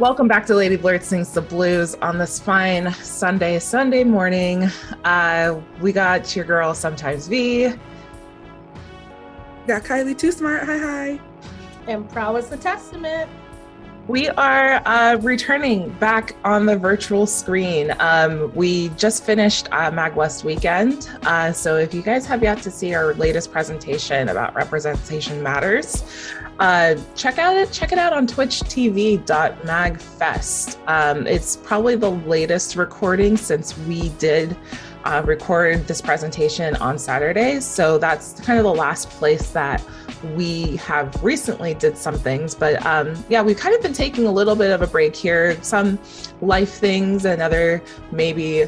Welcome back to Lady Blerd Sings the Blues on this fine Sunday, Sunday morning. Uh, we got your girl, Sometimes V. Got Kylie Too Smart. Hi, hi. And Prowess the Testament. We are uh, returning back on the virtual screen. Um, we just finished uh, MagFest weekend. Uh, so if you guys have yet to see our latest presentation about representation matters, uh, check out it. Check it out on twitchtv.magfest. Um, it's probably the latest recording since we did uh, record this presentation on Saturdays. So that's kind of the last place that we have recently did some things. But um, yeah, we've kind of been taking a little bit of a break here. Some life things and other maybe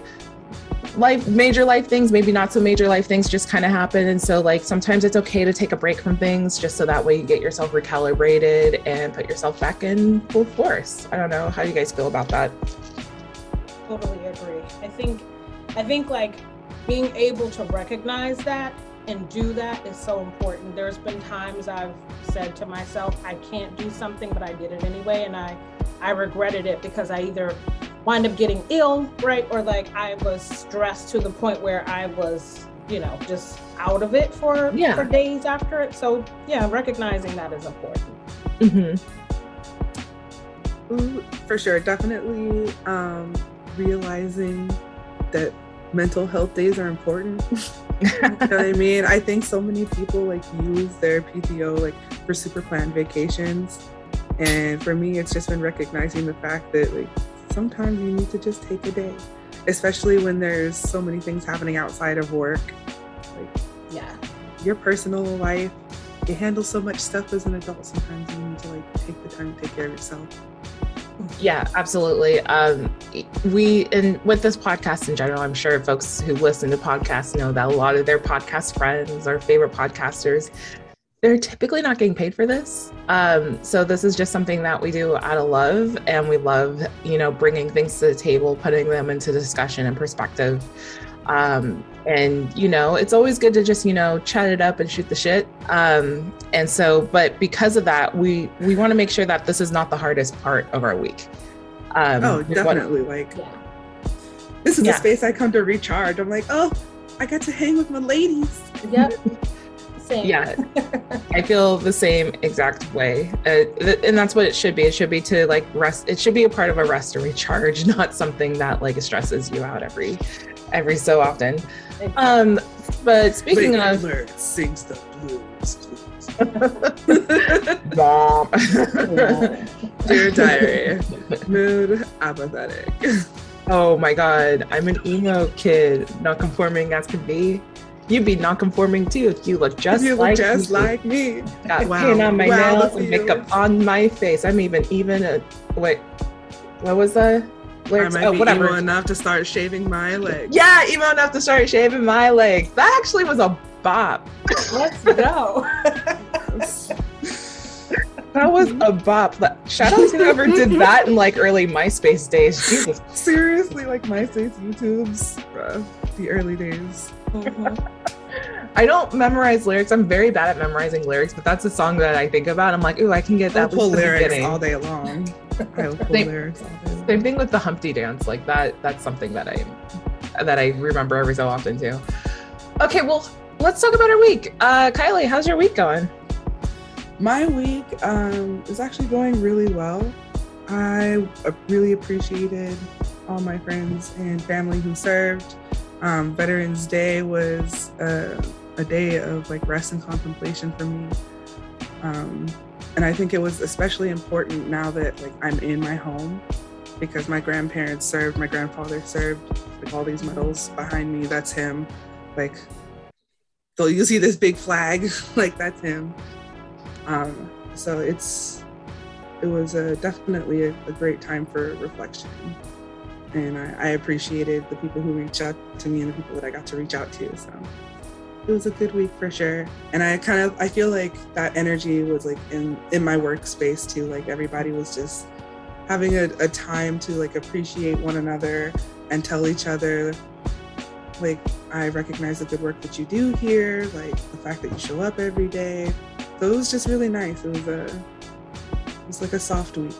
life major life things maybe not so major life things just kind of happen. And so like sometimes it's okay to take a break from things just so that way you get yourself recalibrated and put yourself back in full force. I don't know. How you guys feel about that? Totally agree. I think i think like being able to recognize that and do that is so important. There's been times i've said to myself i can't do something but i did it anyway and i i regretted it because i either wind up getting ill, right? Or like I was stressed to the point where I was, you know, just out of it for yeah. for days after it. So yeah, recognizing that is important. Mm-hmm. For sure, definitely um, realizing that mental health days are important. you know what I mean? I think so many people like use their PTO like for super planned vacations. And for me, it's just been recognizing the fact that like sometimes you need to just take a day, especially when there's so many things happening outside of work. Like, yeah, your personal life, you handle so much stuff as an adult. Sometimes you need to like take the time to take care of yourself. Yeah, absolutely. Um, we and with this podcast in general, I'm sure folks who listen to podcasts know that a lot of their podcast friends or favorite podcasters they're typically not getting paid for this. Um, so this is just something that we do out of love, and we love, you know, bringing things to the table, putting them into discussion and perspective. Um, and you know, it's always good to just you know chat it up and shoot the shit. Um, and so, but because of that, we we want to make sure that this is not the hardest part of our week. Um, oh, definitely. What, like, yeah. this is yeah. the space I come to recharge. I'm like, oh, I got to hang with my ladies. Yep. Same. Yeah, I feel the same exact way, uh, th- and that's what it should be. It should be to like rest. It should be a part of a rest and recharge, not something that like stresses you out every every so often. Um, but speaking Wait, of, Alert sings the blues. Bomb. Dear diary, mood apathetic. Oh my god, I'm an emo kid, not conforming as can be. You'd be non-conforming too if you look just you like look just me. like me. Got wow. paint on my wow, nails and makeup on my face. I'm even even a wait. What was that? I might oh, be whatever. emo enough to start shaving my legs. Yeah, emo enough to start shaving my legs. That actually was a bop. Let's go. that was a bop. Shout out to whoever did that in like early MySpace days. Jesus. Seriously, like MySpace, YouTube's, uh, the early days. I don't memorize lyrics. I'm very bad at memorizing lyrics, but that's a song that I think about. I'm like, ooh, I can get that. I'll pull lyrics all day long. I'll pull same, lyrics Same thing with the Humpty Dance. Like that. That's something that I that I remember every so often too. Okay, well, let's talk about our week. Uh, Kylie, how's your week going? My week um, is actually going really well. I really appreciated all my friends and family who served. Um, Veterans Day was a, a, day of like rest and contemplation for me. Um, and I think it was especially important now that like I'm in my home because my grandparents served, my grandfather served, like all these medals behind me. That's him. Like, so you see this big flag, like that's him. Um, so it's it was a, definitely a, a great time for reflection and I, I, appreciated the people who reached out to me and the people that I got to reach out to. So it was a good week for sure. And I kind of I feel like that energy was like in in my workspace too. Like everybody was just having a, a time to like appreciate one another and tell each other like I recognize the good work that you do here, like the fact that you show up every day. So it was just really nice. It was a it was like a soft week.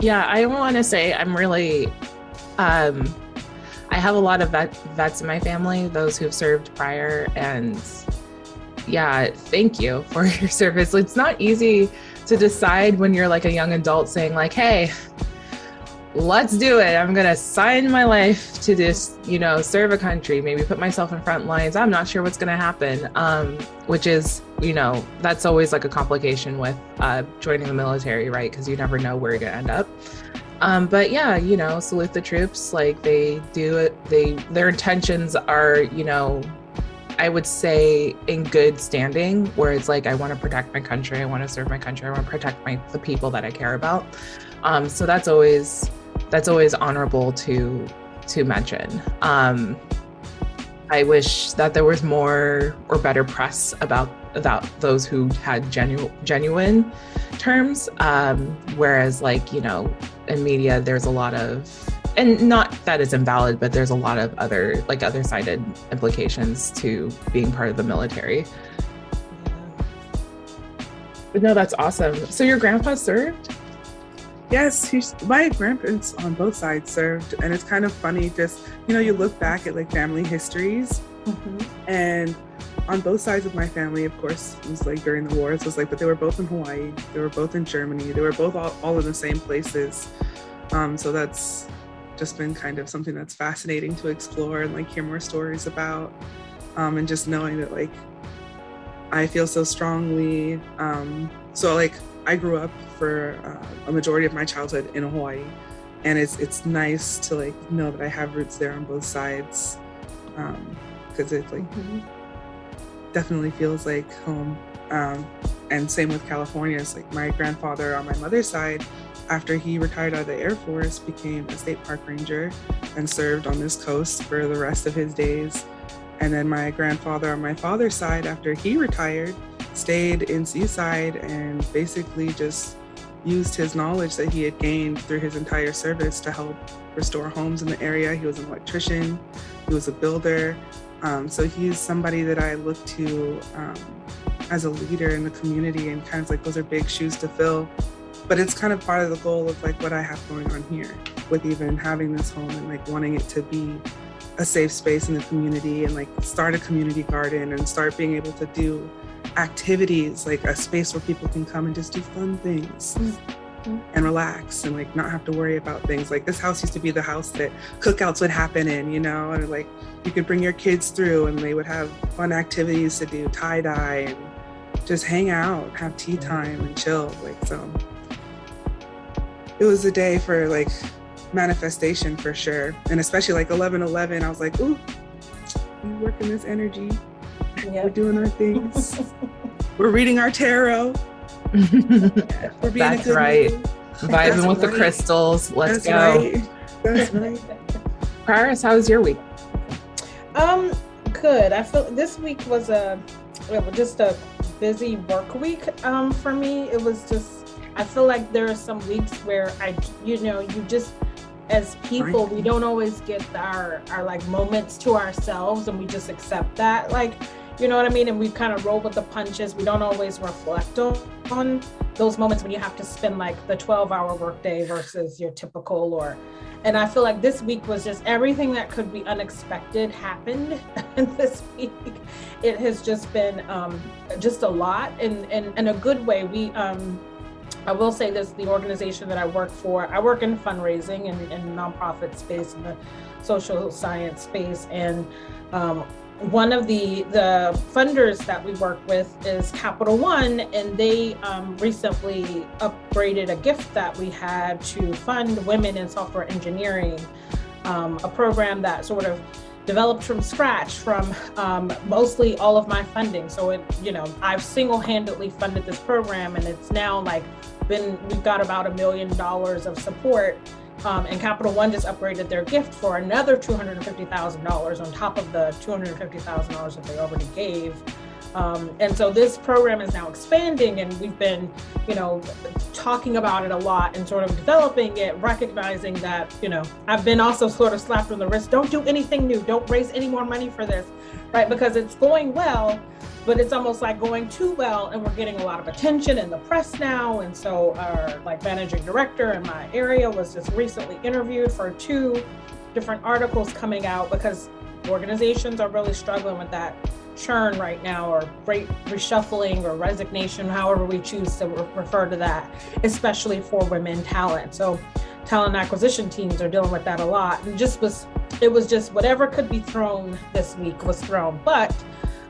Yeah, I want to say I'm really, um, I have a lot of vet, vets in my family, those who've served prior, and yeah, thank you for your service. It's not easy to decide when you're like a young adult saying like, "Hey, let's do it. I'm going to sign my life to this, you know, serve a country, maybe put myself in front lines. I'm not sure what's going to happen. Um, which is, you know, that's always like a complication with uh, joining the military, right? Because you never know where you're going to end up. Um, but yeah, you know, salute the troops. Like they do it. They their intentions are, you know, I would say in good standing, where it's like I want to protect my country, I want to serve my country, I want to protect my the people that I care about. Um, so that's always that's always honorable to to mention. Um, I wish that there was more or better press about about those who had genuine genuine terms. Um, whereas, like you know, in media, there's a lot of and not that it's invalid, but there's a lot of other like other sided implications to being part of the military. But no, that's awesome. So your grandpa served? Yes, he's, my grandparents on both sides served, and it's kind of funny. Just you know, you look back at like family histories, mm-hmm. and on both sides of my family, of course, it was like during the wars. It was like, but they were both in Hawaii, they were both in Germany, they were both all, all in the same places. Um, so that's just been kind of something that's fascinating to explore and like hear more stories about, um, and just knowing that like I feel so strongly. Um, so like I grew up for uh, a majority of my childhood in Hawaii, and it's it's nice to like know that I have roots there on both sides, because um, it like mm-hmm. definitely feels like home. Um, and same with California. It's like my grandfather on my mother's side, after he retired out of the Air Force, became a state park ranger and served on this coast for the rest of his days. And then my grandfather on my father's side, after he retired, stayed in Seaside and basically just used his knowledge that he had gained through his entire service to help restore homes in the area. He was an electrician, he was a builder. Um, so he's somebody that I look to um, as a leader in the community, and kind of like those are big shoes to fill. But it's kind of part of the goal of like what I have going on here with even having this home and like wanting it to be a safe space in the community and like start a community garden and start being able to do activities, like a space where people can come and just do fun things. Mm-hmm. And relax and like not have to worry about things. Like this house used to be the house that cookouts would happen in, you know, and like you could bring your kids through and they would have fun activities to do, tie dye and just hang out, have tea time and chill. Like so it was a day for like manifestation for sure. And especially like 11 11, I was like, ooh, you work in this energy. Yep. We're doing our things. We're reading our tarot. We're being That's right. Mood. Vibing That's with right. the crystals. Let's That's go. Right. That's right. Paris, how was your week? Um, good. I feel this week was a just a busy work week um for me. It was just I feel like there are some weeks where I you know, you just as people we don't always get our our like moments to ourselves and we just accept that like you know what I mean? And we kind of roll with the punches. We don't always reflect on, those moments when you have to spend like the 12 hour workday versus your typical or and I feel like this week was just everything that could be unexpected happened this week. It has just been um, just a lot in, in, in a good way. We um, I will say this the organization that I work for, I work in fundraising and in nonprofit space in the social science space. And um, one of the the funders that we work with is Capital One, and they um, recently upgraded a gift that we had to fund women in software engineering, um, a program that sort of developed from scratch from um, mostly all of my funding. So it, you know, I've single-handedly funded this program, and it's now like been we've got about a million dollars of support um, and Capital One just upgraded their gift for another $250,000 on top of the $250,000 that they already gave Um, and so this program is now expanding, and we've been, you know, talking about it a lot and sort of developing it, recognizing that, you know, I've been also sort of slapped on the wrist. Don't do anything new. Don't raise any more money for this, right? Because it's going well, but it's almost like going too well, and we're getting a lot of attention in the press now. And so our like managing director in my area was just recently interviewed for two different articles coming out because organizations are really struggling with that churn right now or great reshuffling or resignation, however we choose to refer to that, especially for women talent. So talent acquisition teams are dealing with that a lot. And just was it was just whatever could be thrown this week was thrown. But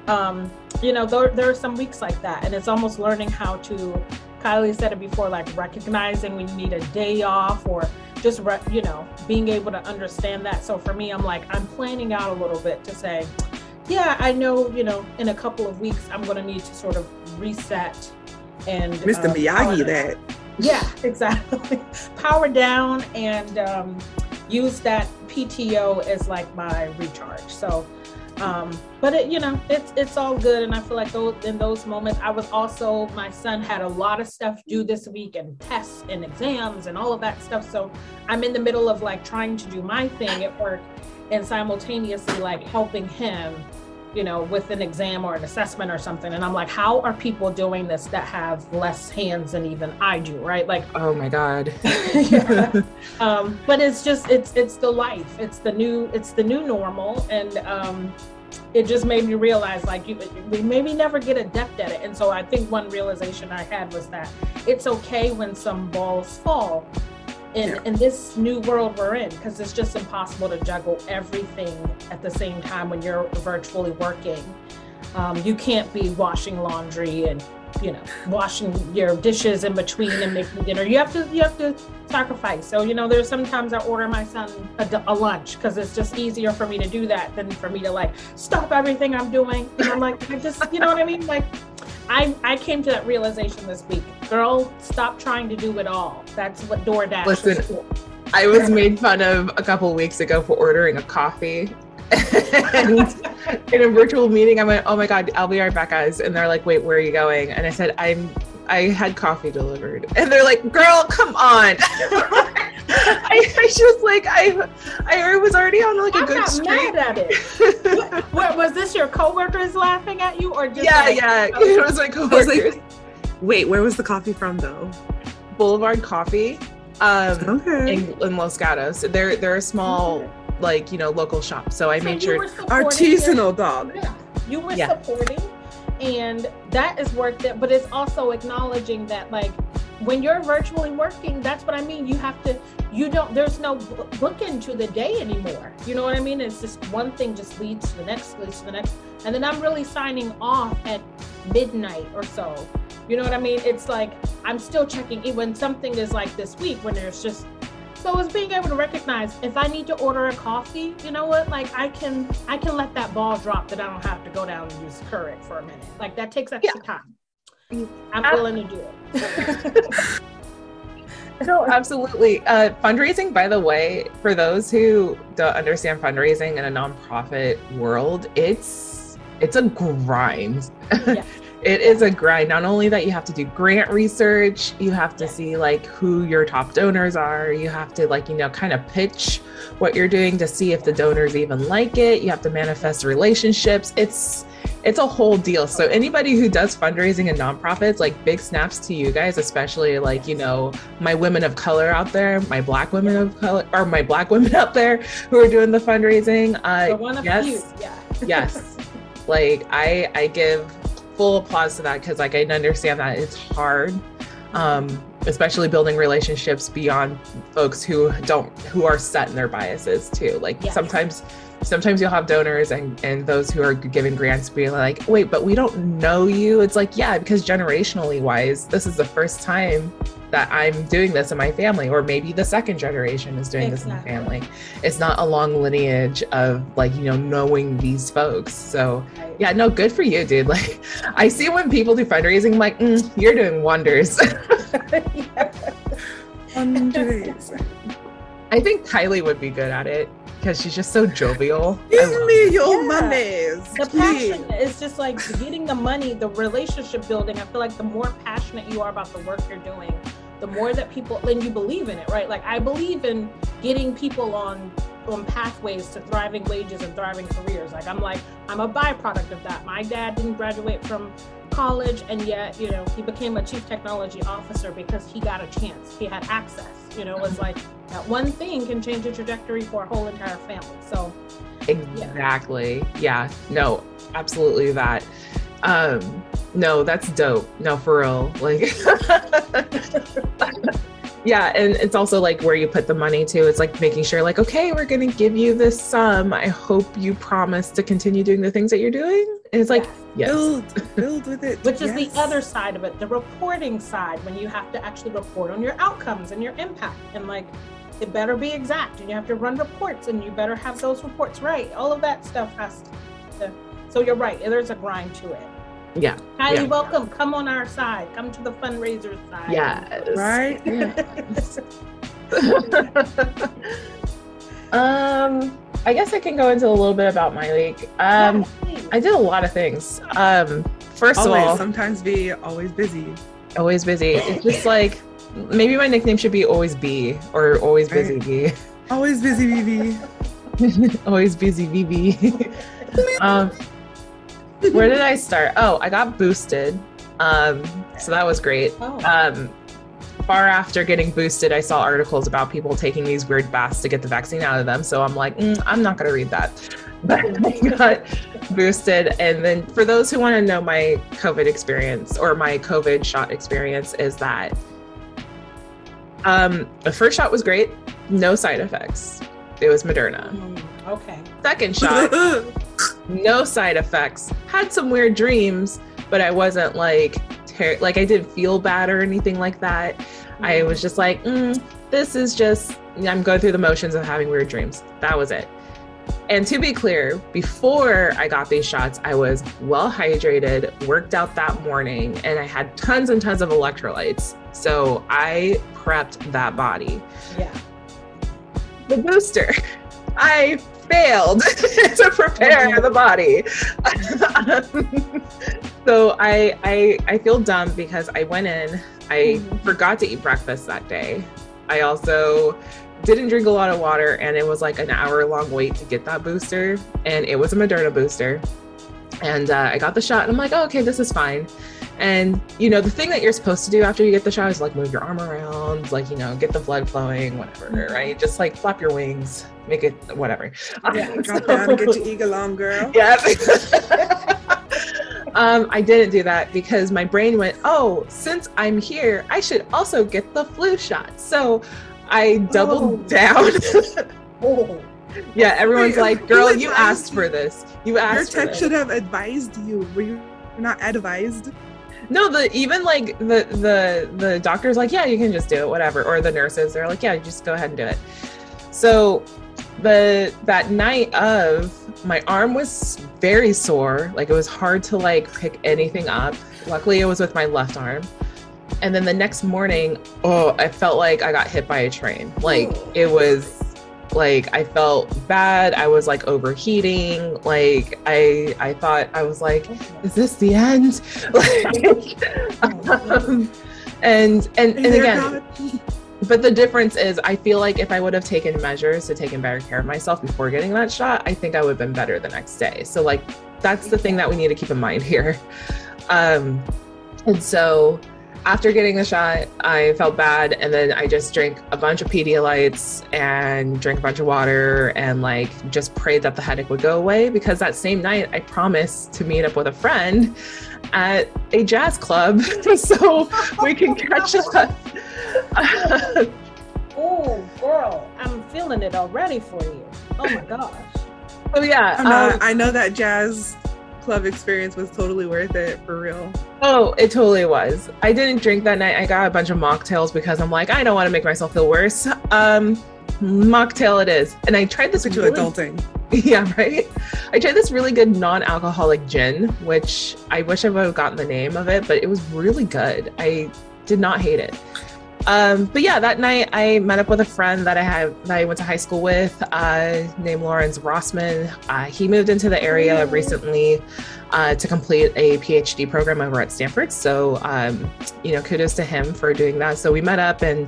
um, you know, there, there are some weeks like that. And it's almost learning how to Kylie said it before, like recognizing when you need a day off or just, re- you know, being able to understand that. So for me, I'm like, I'm planning out a little bit to say, yeah, I know, you know, in a couple of weeks, I'm going to need to sort of reset and Mr. Uh, Miyagi that. Yeah, exactly. power down and um, use that PTO as like my recharge. So, um, but it, you know, it's it's all good, and I feel like those, in those moments, I was also my son had a lot of stuff due this week, and tests and exams and all of that stuff. So I'm in the middle of like trying to do my thing at work, and simultaneously like helping him you know, with an exam or an assessment or something. And I'm like, how are people doing this that have less hands than even I do, right? Like, oh my God. um, but it's just, it's, it's the life. It's the new, it's the new normal. And, um, it just made me realize like you, we maybe never get adept at it. And so I think one realization I had was that it's okay when some balls fall in, yeah. in this new world we're in because it's just impossible to juggle everything at the same time when you're virtually working um, you can't be washing laundry and you know washing your dishes in between and making dinner you have to you have to sacrifice so you know there's sometimes i order my son a, a lunch because it's just easier for me to do that than for me to like stop everything i'm doing and i'm like i just you know what i mean like I, I came to that realization this week. Girl, stop trying to do it all. That's what DoorDash Listen, I was made fun of a couple weeks ago for ordering a coffee. And in a virtual meeting, I went, "Oh my god, I'll be right back, guys." And they're like, "Wait, where are you going?" And I said, "I'm I had coffee delivered. And they're like, girl, come on. I, I just like I I was already on like a I'm good not streak. Mad at it. what, was this your coworkers laughing at you or just Yeah, like, yeah. It was my coworkers. Like, Wait, where was the coffee from though? Boulevard Coffee. Um okay. in, in Los Gatos. They're they're a small okay. Like, you know, local shops. So I so made sure artisanal dog. Yeah. You were yeah. supporting and that is work that but it's also acknowledging that like when you're virtually working that's what i mean you have to you don't there's no book into the day anymore you know what i mean it's just one thing just leads to the next leads to the next and then i'm really signing off at midnight or so you know what i mean it's like i'm still checking when something is like this week when there's just so it's being able to recognize if I need to order a coffee, you know what? Like I can I can let that ball drop that I don't have to go down and use Keurig for a minute. Like that takes extra yeah. time. I'm willing to do it. no, absolutely. Uh, fundraising, by the way, for those who don't understand fundraising in a nonprofit world, it's it's a grind. Yeah it is a grind. Not only that you have to do grant research, you have to see like who your top donors are. You have to like, you know, kind of pitch what you're doing to see if the donors even like it. You have to manifest relationships. It's it's a whole deal. So anybody who does fundraising and nonprofits, like big snaps to you guys, especially like, you know, my women of color out there, my black women of color or my black women out there who are doing the fundraising. Uh one of yes, you. Yeah. yes. Like I I give full applause to that because like I understand that it's hard, um, especially building relationships beyond folks who don't who are set in their biases too. Like yes. sometimes sometimes you'll have donors and and those who are giving grants being like wait but we don't know you it's like yeah because generationally wise this is the first time that I'm doing this in my family, or maybe the second generation is doing exactly. this in the family. It's not a long lineage of like, you know, knowing these folks. So, yeah, no, good for you, dude. Like, I see when people do fundraising, I'm like, mm, you're doing wonders. wonders. I think Kylie would be good at it. Because she's just so jovial. Give me it. your Yeah. monies. the please. passion is just like getting the money, the relationship building. I feel like the more passionate you are about the work you're doing, the more that people and you believe in it, right? Like I believe in getting people on on pathways to thriving wages and thriving careers. Like I'm like I'm a byproduct of that. My dad didn't graduate from college and yet, you know, he became a chief technology officer because he got a chance. He had access. You know, it was like that one thing can change the trajectory for a whole entire family. So Exactly. Yeah. No, absolutely that. Um, no, that's dope. No, for real. Like Yeah, and it's also like where you put the money to. It's like making sure like, okay, we're gonna give you this sum. I hope you promise to continue doing the things that you're doing. And it's like, yes. Build, build with it. which is the other side of it the reporting side when you have to actually report on your outcomes and your impact and like it better be exact and you have to run reports and you better have those reports right all of that stuff has to so you're right there's a grind to it Yeah. highly Yeah. welcome come on our side come to the fundraiser side Yes. Right? um, I guess I can go into a little bit about my week. Um, I did a lot of things. Um, first Always, of all, sometimes be always busy. always busy. It's just like maybe my nickname should be always B or always busy B. Always busy, BB. always busy BB. um, where did I start? Oh, I got boosted. Um, so that was great. oh, Um, far after getting boosted, I saw articles about people taking these weird baths to get the vaccine out of them. So I'm like, mm, I'm not going to read that. But I got boosted. And then for those who want to know my COVID experience or my COVID shot experience, is that um, the first shot was great, no side effects. It was Moderna. mm, okay Second shot, no side effects. Had some weird dreams, but I wasn't like ter- like I didn't feel bad or anything like that. I was just like, mm, this is just I'm going through the motions of having weird dreams. That was it. And to be clear, before I got these shots, I was well hydrated, worked out that morning, and I had tons and tons of electrolytes. So I prepped that body yeah the booster. I failed to prepare the body. so I, I I feel dumb because I went in, I Mhm. forgot to eat breakfast that day. I also didn't drink a lot of water and it was like an hour long wait to get that booster and it was a Moderna booster. And uh, I got the shot and I'm like, oh, okay, this is fine. And you know, the thing that you're supposed to do after you get the shot is like move your arm around, like you know, get the blood flowing, whatever, right? Just like flap your wings, make it whatever. Yeah. Drop down get your eagle on, girl. Yeah. um, I didn't do that because my brain went, oh, since I'm here, I should also get the flu shot. So I doubled Oh. down. oh yeah, everyone's Wait, like, girl, you asked for this. You Your asked for tech should have advised you. Were you not advised? No, the even like the the the doctor's like, yeah, you can just do it, whatever. Or the nurses, they're like, yeah, just go ahead and do it. So the that night of my arm was very sore. Like it was hard to like pick anything up. Luckily it was with my left arm. And then the next morning, oh, I felt like I got hit by a train. Like it was like I felt bad. I was like overheating. Like I I thought I was like is this the end? Like, um, and and and again. But the difference is, I feel like if I would have taken measures to taken better care of myself before getting that shot, I think I would have been better the next day. So like, that's the thing that we need to keep in mind here. Um, and so after getting the shot, I felt bad, and then I just drank a bunch of Pedialytes and drank a bunch of water, and like just prayed that the headache would go away. Because that same night, I promised to meet up with a friend at a jazz club, so we can catch up. oh girl i'm feeling it already for you oh my gosh Oh, yeah, I'm not, um, I know that jazz club experience was totally worth it for real. Oh, it totally was. I didn't drink that night. I got a bunch of mocktails because I'm like, I don't want to make myself feel worse. Um, mocktail it is. And I tried this really, adulting. yeah, right. I tried this really good non-alcoholic gin, which I wish I would have gotten the name of it, but it was really good. I did not hate it. Um, but yeah, that night I met up with a friend that I had that I went to high school with, uh, named Lawrence Rossman. Uh, he moved into the area recently uh, to complete a PhD program over at Stanford. So um, you know, kudos to him for doing that. So we met up and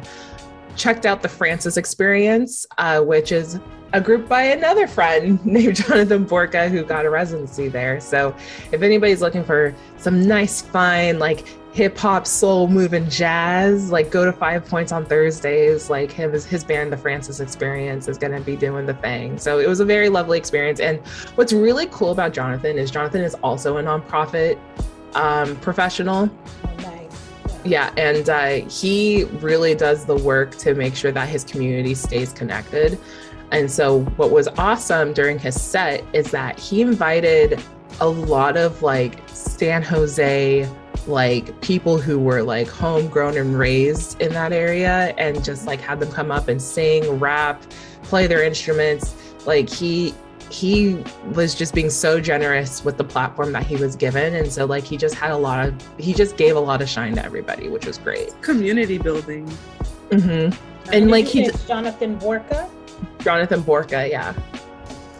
checked out the Francis Experience, uh, which is a group by another friend named Jonathan Borka who got a residency there. So if anybody's looking for some nice, fine, like hip hop, soul moving jazz. Like go to Five Points on Thursdays. Like his his band, The Francis Experience, is going to be doing the thing. So it was a very lovely experience. And what's really cool about Jonathan is Jonathan is also a nonprofit um, professional. Nice. Yeah, and uh, he really does the work to make sure that his community stays connected. And so, what was awesome during his set is that he invited a lot of like San Jose like people who were like homegrown and raised in that area and just like had them come up and sing, rap, play their instruments. Like he he was just being so generous with the platform that he was given. And so like he just had a lot of he just gave a lot of shine to everybody which was great. Community building. Mm-hmm. and like he jonathan borka. Jonathan borka yeah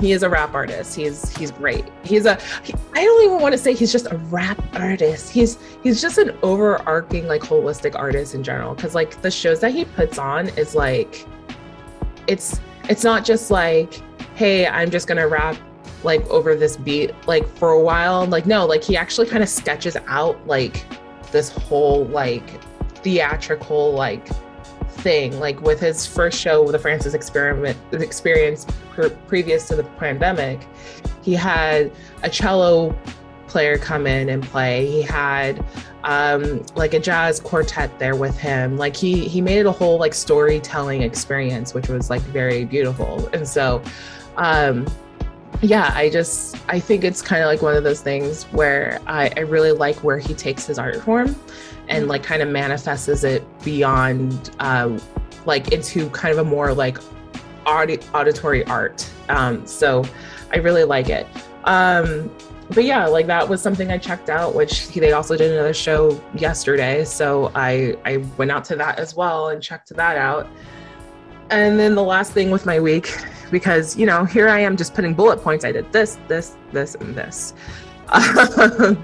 he is a rap artist. He's he's great. He's a he, I don't even want to say he's just a rap artist. He's he's just an overarching like holistic artist in general cuz like the shows that he puts on is like it's it's not just like hey, I'm just going to rap like over this beat like for a while. Like no, like he actually kind of sketches out like this whole like theatrical like thing. Like with his first show, the Francis Experiment experience previous to the pandemic, he had a cello player come in and play. He had um, like a jazz quartet there with him. Like he he made it a whole like storytelling experience, which was like very beautiful. And so, um, yeah, I just I think it's kind of like one of those things where I, I really like where he takes his art form and like kind of manifests it beyond uh, like into kind of a more like audi- auditory art. Um, so i really like it. Um, but yeah like that was something i checked out which they also did another show yesterday. So i i went out to that as well and checked that out. And then the last thing with my week because you know here i am just putting bullet points. I did this this this and this. I,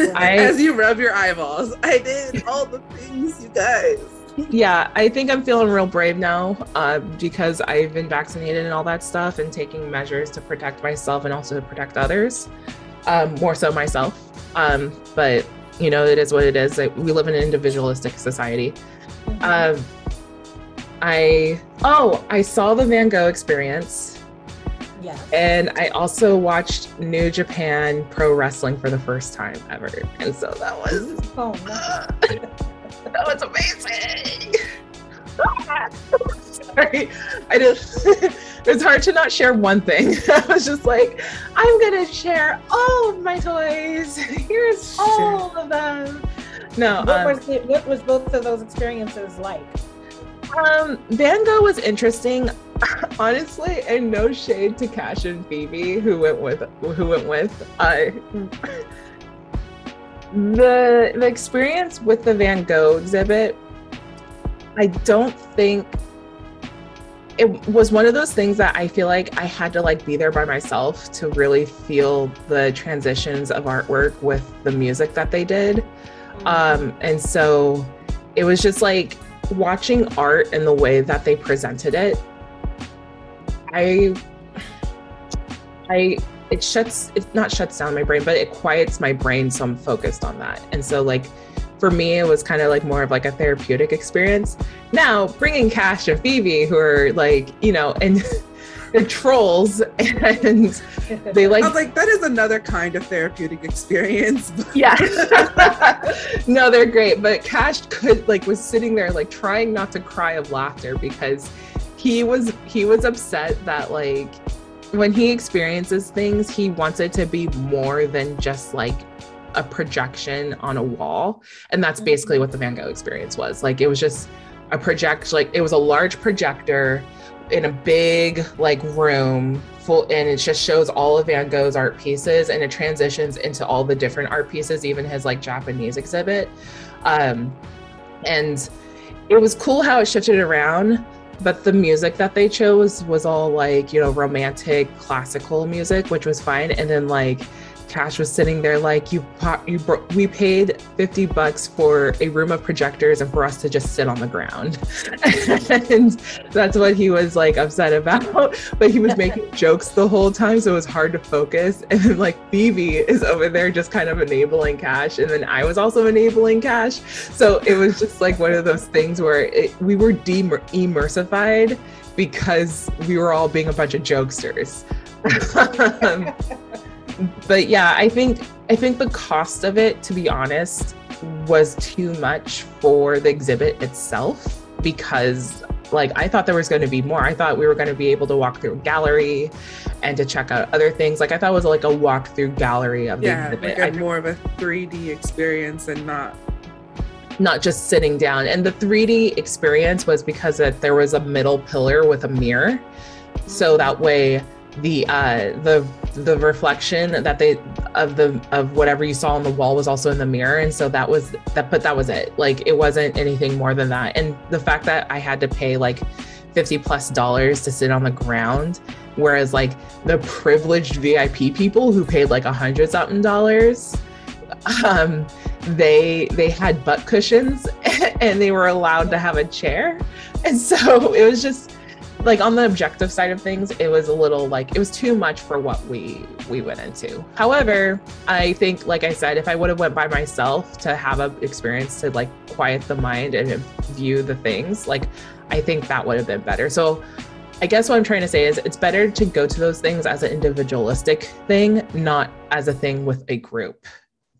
As you rub your eyeballs, I did all the things, you guys. Yeah, I think I'm feeling real brave now uh, because I've been vaccinated and all that stuff and taking measures to protect myself and also to protect others, um, more so myself. Um, but, you know, it is what it is. We live in an individualistic society. Um, I, oh, I saw the Van Gogh experience. Yes. And I also watched New Japan Pro Wrestling for the first time ever. And so that was oh, that was amazing. Sorry. I just it's hard to not share one thing. I was just like, I'm gonna share all of my toys. Here's all of them. No. What um, was the, what was both of those experiences like? Um, Van Gogh was interesting, honestly, and no shade to Cash and Phoebe, who went with who went with. I the the experience with the Van Gogh exhibit, I don't think it was one of those things that I feel like I had to like be there by myself to really feel the transitions of artwork with the music that they did. Um, and so it was just like watching art and the way that they presented it, I, I, it shuts, it not shuts down my brain, but it quiets my brain. So I'm focused on that. And so, like, for me, it was kind of like more of like a therapeutic experience. Now, bringing Cash and Phoebe, who are like, you know, and they're trolls and they like. I was like, that is another kind of therapeutic experience. yeah. no, they're great. But Cash could like was sitting there like trying not to cry of laughter because he was he was upset that like when he experiences things, he wants it to be more than just like a projection on a wall. And that's basically what the Van Gogh experience was. Like it was just a project, like it was a large projector in a big like room full and it just shows all of Van Gogh's art pieces and it transitions into all the different art pieces, even his like Japanese exhibit. Um, and it was cool how it shifted around but the music that they chose was all like you know romantic classical music which was fine. And then like Cash was sitting there like you you bro- we paid 50 bucks for a room of projectors and for us to just sit on the ground. and that's what he was like upset about. But he was making jokes the whole time so it was hard to focus. And then like Phoebe is over there just kind of enabling Cash and then I was also enabling Cash. So it was just like one of those things where it, we were de-immersified because we were all being a bunch of jokesters. Um, But yeah, I think I think the cost of it, to be honest, was too much for the exhibit itself because like I thought there was going to be more. I thought we were going to be able to walk through a gallery and to check out other things. Like I thought it was like a walk through gallery of the yeah, exhibit. like a, more of a 3D experience and not not just sitting down. And the 3D experience was because that there was a middle pillar with a mirror. So that way the uh the the reflection that they of the of whatever you saw on the wall was also in the mirror. And so that was that but that was it. Like it wasn't anything more than that. And the fact that i had to pay like 50 plus dollars to sit on the ground whereas like the privileged vip people who paid like a hundred something dollars um they they had butt cushions and they were allowed to have a chair. And so it was just like on the objective side of things it was a little like it was too much for what we we went into however i think like i said if i would have went by myself to have an experience to like quiet the mind and view the things like i think that would have been better so i guess what i'm trying to say is it's better to go to those things as an individualistic thing not as a thing with a group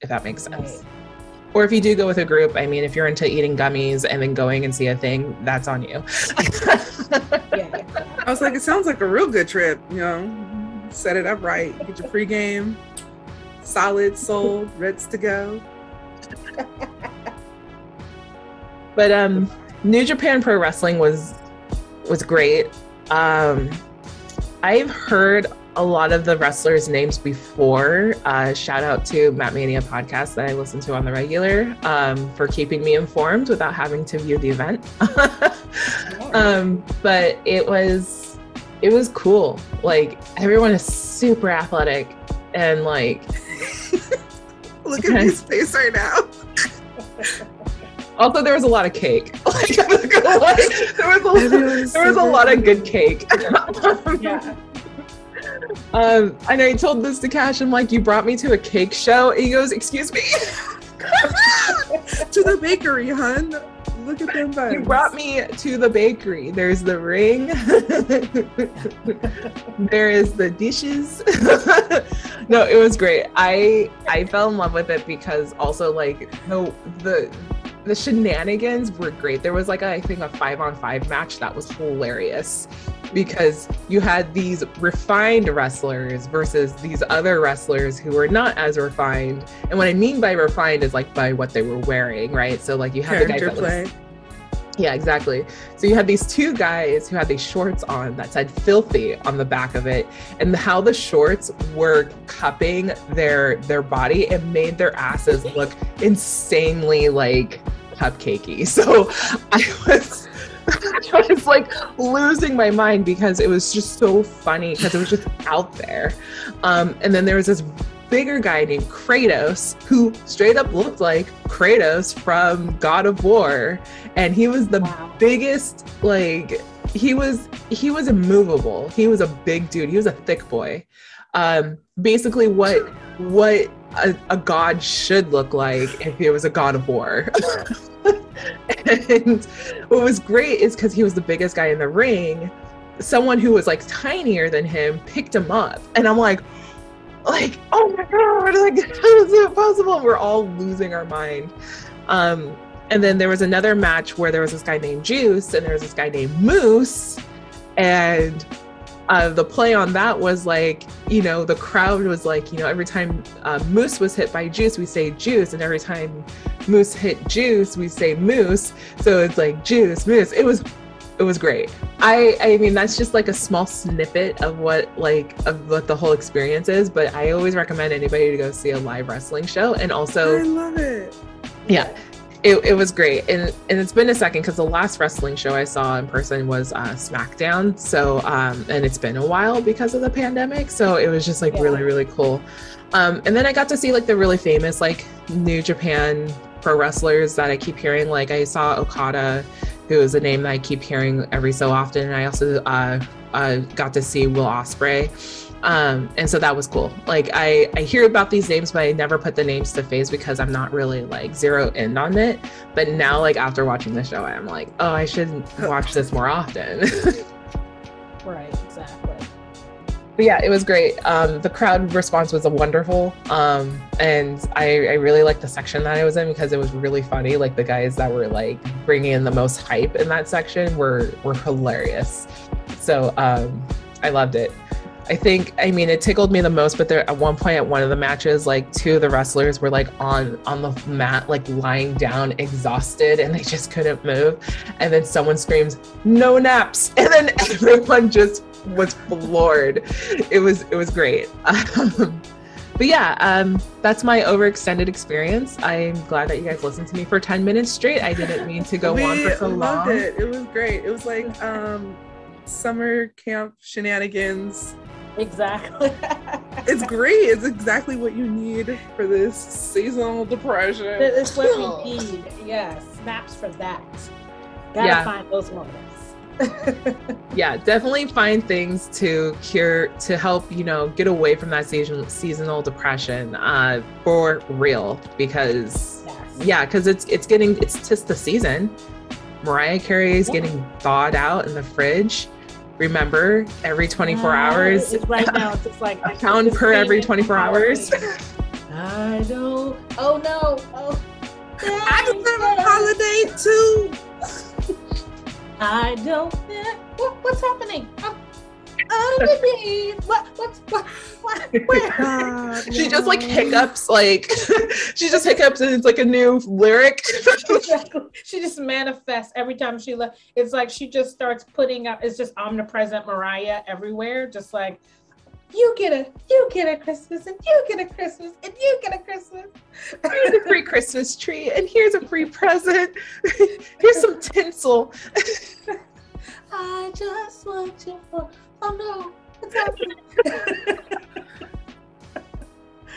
if that makes sense right. Or if you do go with a group, I mean, if you're into eating gummies and then going and see a thing, that's on you. yeah. I was like, it sounds like a real good trip, you know, set it up right, get your pregame, solid, sold, ready to go. but um New Japan Pro Wrestling was was great. Um I've heard a lot of the wrestlers' names before. Uh, shout out to Matt Mania podcast that I listen to on the regular um, for keeping me informed without having to view the event. um, but it was it was cool. Like everyone is super athletic and like look at his face right now. Also, there was a lot of cake. Like, there was a, there was a lot of good cake. yeah. Um, and I told this to Cash. I'm like, you brought me to a cake show. he goes, excuse me. to the bakery, hun. Look at them buns. You brought me to the bakery. There's the ring. there is the dishes. no, it was great. I I fell in love with it because also like the the the shenanigans were great. There was like a, I think a five on five match that was hilarious because you had these refined wrestlers versus these other wrestlers who were not as refined. And what I mean by refined is like by what they were wearing, right? So like you had Character the guys that was, yeah, exactly. So you had these two guys who had these shorts on that said filthy on the back of it. And how the shorts were cupping their their body, it made their asses look insanely like cupcakey. So I was I was like losing my mind because it was just so funny because it was just out there. Um, and then there was this bigger guy named Kratos who straight up looked like Kratos from God of War. And he was the wow. biggest, like, he was he was immovable. He was a big dude. He was a thick boy. Um, basically what what a, a god should look like if he was a god of war. and what was great is because he was the biggest guy in the ring, someone who was like tinier than him picked him up. And I'm like, like, oh my god, like how is it possible? We're all losing our mind. Um, and then there was another match where there was this guy named Juice and there was this guy named Moose. And uh, the play on that was like, you know, the crowd was like, you know, every time uh, Moose was hit by Juice, we say Juice, and every time Moose hit Juice, we say Moose. So it's like Juice, Moose. It was, it was great. I, I mean, that's just like a small snippet of what like of what the whole experience is. But I always recommend anybody to go see a live wrestling show, and also, I love it. Yeah, it, it was great. And and it's been a second because the last wrestling show i saw in person was uh smackdown. So um and it's been a while because of the pandemic. So it was just like Yeah. really really cool. Um and then i got to see like the really famous like new japan pro wrestlers that i keep hearing. Like i saw okada who is a name that i keep hearing every so often. And i also uh, uh got to see will Ospreay um and so that was cool. Like i i hear about these names but i never put the names to face because i'm not really like zero in on it. But now like after watching the show i'm like oh i should watch this more often. Right, exactly. but yeah it was great. Um the crowd response was a wonderful. Um and i i really liked the section that i was in because it was really funny. Like the guys that were like bringing in the most hype in that section were were hilarious. So um i loved it I think I mean it tickled me the most, but there at one point at one of the matches, like two of the wrestlers were like on on the mat, like lying down, exhausted, and they just couldn't move. And then someone screams, "No naps!" And then everyone just was floored. It was it was great. Um, but yeah, um, that's my overextended experience. I'm glad that you guys listened to me for 10 minutes straight. I didn't mean to go on for so loved long. it. It was great. It was like um summer camp shenanigans. Exactly. It's great. It's exactly what you need for this seasonal depression. It's what we need. Yes, snaps for that. Gotta Yeah. find those moments. yeah definitely find things to cure to help you know get away from that season, seasonal depression uh for real because yes. yeah because it's it's getting it's just the season mariah carey is Yeah. getting thawed out in the fridge remember every 24 Ah, hours right now, it's just like a pound per every 24 hours I don't. Oh no. Oh. I deserve a holiday too. I don't. What, what's happening? Oh, underneath. What? What's what? What? Where? God, she just like hiccups like she just hiccups and it's like a new lyric exactly. She just manifests every time she le- It's like she just starts putting up. It's just omnipresent Mariah everywhere. Just like you get a, you get a Christmas, and you get a Christmas, and you get a Christmas. here's a free christmas tree and here's a free present here's some tinsel I just want you for. Oh no, what's happening?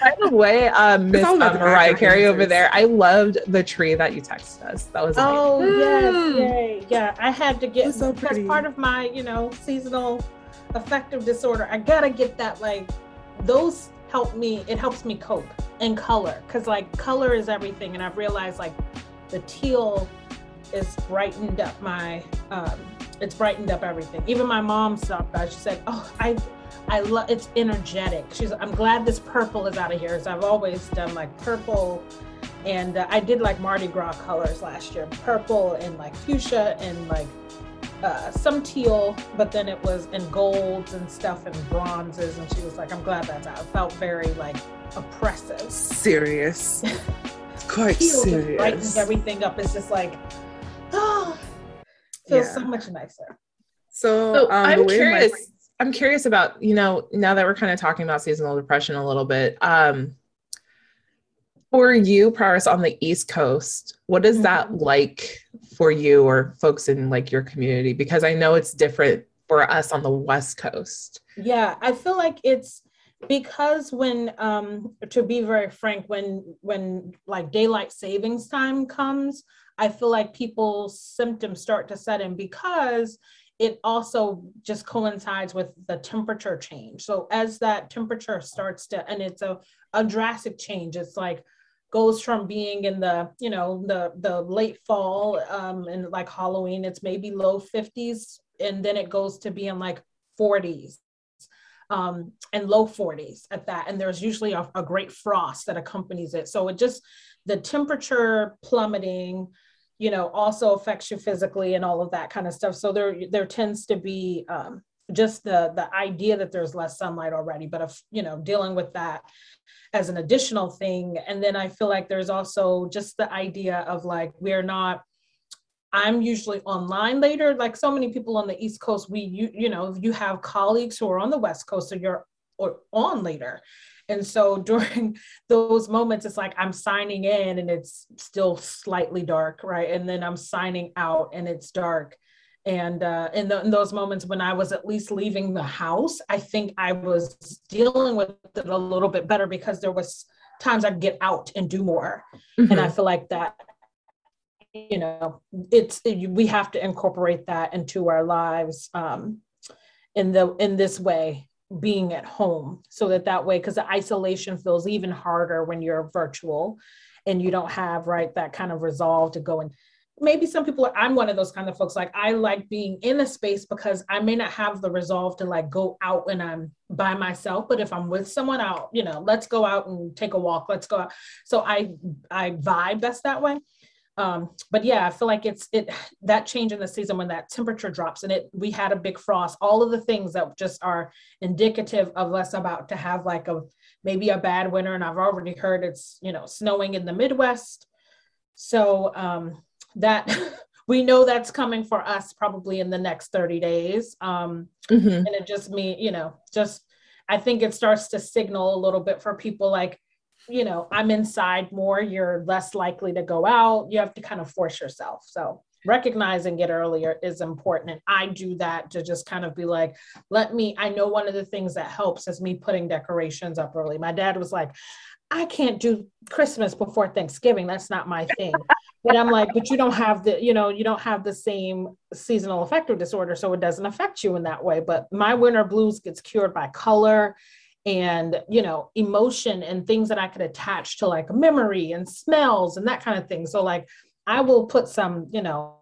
By the way, um, Miss all uh, about the Mariah background Carey over there, I loved the tree that you texted us. That was amazing. Oh yes, Mm. yay, yeah. I had to get It's so because pretty. part of my, you know, seasonal affective disorder. I gotta get that like those help me. It helps me cope in color because like color is everything, and I've realized like the teal is brightened up my. um It's brightened up everything. Even my mom stopped by. She said, "Oh, I." I love it's energetic. She's I'm glad this purple is out of here. So I've always done like purple and uh, I did like Mardi Gras colors last year, purple and like fuchsia and like uh, some teal, but then it was in golds and stuff and bronzes. And she was like, "I'm glad that's out." It felt very like oppressive. serious. It's quite just brightens everything up. It's just like, oh, feels so much nicer. So, So um, I'm way my- curious. I'm curious about you know now that we're kind of talking about seasonal depression a little bit. Um, for you, Paris, on the East Coast, what is that Mhm. like for you or folks in like your community? Because I know it's different for us on the West Coast. Yeah, I feel like it's because when um to be very frank when when like daylight savings time comes i feel like people's symptoms start to set in because it also just coincides with the temperature change. So as that temperature starts to and it's a, a drastic change it's like goes from being in the you know the the late fall um and like halloween it's maybe low 50s and then it goes to being like 40s um, and low 40s at that. And there's usually a, a great frost that accompanies it. So it just, the temperature plummeting, you know, also affects you physically and all of that kind of stuff. So there, there tends to be um, just the, the idea that there's less sunlight already, but of, you know, dealing with that as an additional thing. And then I feel like there's also just the idea of like, we're not, I'm usually online later. Like so many people on the East Coast, we you you know you have colleagues who are on the West Coast, so you're or on later, And so during those moments, it's like I'm signing in and it's still slightly dark, right? And then I'm signing out and it's dark. And uh, in, the, in those moments when I was at least leaving the house, I think I was dealing with it a little bit better because there was times I'd get out and do more. Mm-hmm. And I feel like that you know it's it, we have to incorporate that into our lives um, in the in this way being at home so that that way because the isolation feels even harder when you're virtual and you don't have right that kind of resolve to go and maybe some people are, i'm one of those kind of folks like i like being in a space because i may not have the resolve to like go out when i'm by myself but if i'm with someone out you know let's go out and take a walk let's go out. So i i vibe best that way um, but yeah, I feel like it's it that change in the season when that temperature drops and it we had a big frost, all of the things that just are indicative of us about to have like a maybe a bad winter. And I've already heard it's you know snowing in the Midwest. So um, that we know that's coming for us probably in the next 30 days. Um, mm-hmm. and it just me, you know, just I think it starts to signal a little bit for people like you know, I'm inside more, you're less likely to go out. You have to kind of force yourself. So recognizing it earlier is important. And I do that to just kind of be like, let me, I know one of the things that helps is me putting decorations up early. My dad was like, I can't do Christmas before Thanksgiving. That's not my thing. but I'm like, but you don't have the, you know, you don't have the same seasonal affective disorder. So it doesn't affect you in that way. But my winter blues gets cured by color and you know emotion and things that i could attach to like memory and smells and that kind of thing. So like i will put some you know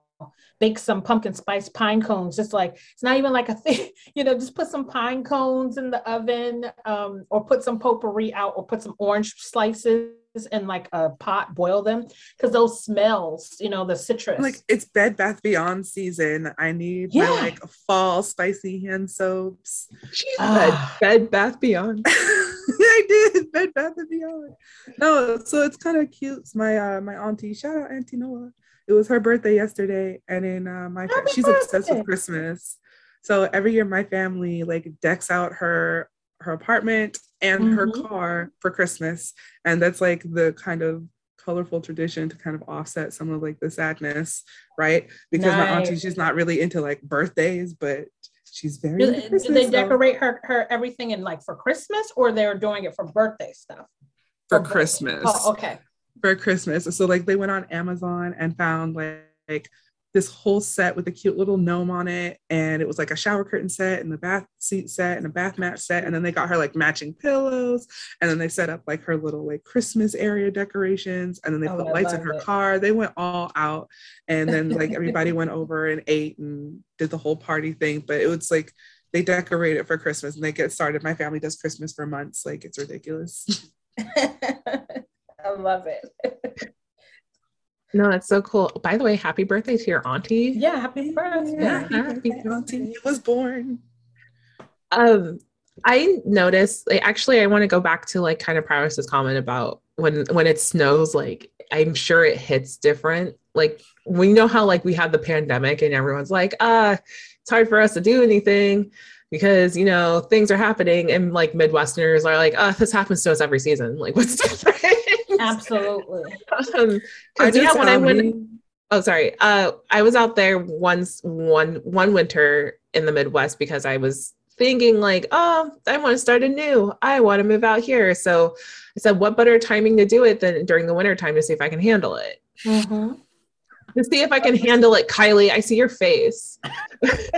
bake some pumpkin spice pine cones just like it's not even like a thing you know just put some pine cones in the oven um, or put some potpourri out or put some orange slices in like a pot, boil them because those smells, you know, the citrus. Like it's Bed Bath Beyond season. I need yeah. my like fall spicy hand soaps. Ah. Bed, Bed Bath Beyond. I did Bed Bath and Beyond. No, so it's kind of cute. my uh my auntie, shout out Auntie Noah. It was her birthday yesterday, and in uh, my Happy she's birthday. obsessed with Christmas. So every year my family like decks out her her apartment and mm-hmm. her car for Christmas. And that's like the kind of colorful tradition to kind of offset some of like the sadness, right? Because nice. my auntie, she's not really into like birthdays, but she's very do, do they decorate her her everything in like for Christmas or they're doing it for birthday stuff? For, for Christmas. Oh, okay. For Christmas. So like they went on Amazon and found like, like this whole set with a cute little gnome on it. And it was like a shower curtain set and a bath seat set and a bath mat set. And then they got her like matching pillows. And then they set up like her little like Christmas area decorations. And then they oh, put I lights in her it. car. They went all out. And then like everybody went over and ate and did the whole party thing. But it was like they decorate it for Christmas and they get started. My family does Christmas for months. Like it's ridiculous. I love it. No, that's so cool. By the way, happy birthday to your auntie. Yeah, happy birthday. Yeah, happy auntie was born. Um, I noticed like actually I want to go back to like kind of Paris's comment about when when it snows, like I'm sure it hits different. Like we know how like we had the pandemic and everyone's like, ah, it's hard for us to do anything because you know things are happening and like Midwesterners are like, oh, this happens to us every season. Like what's different? Absolutely. um, I yeah, when I went, oh sorry, uh, I was out there once one one winter in the Midwest because I was thinking like, oh, I want to start anew. I want to move out here. So I said, what better timing to do it than during the winter time to see if I can handle it. Mm-hmm. To see if I can handle it, Kylie. I see your face.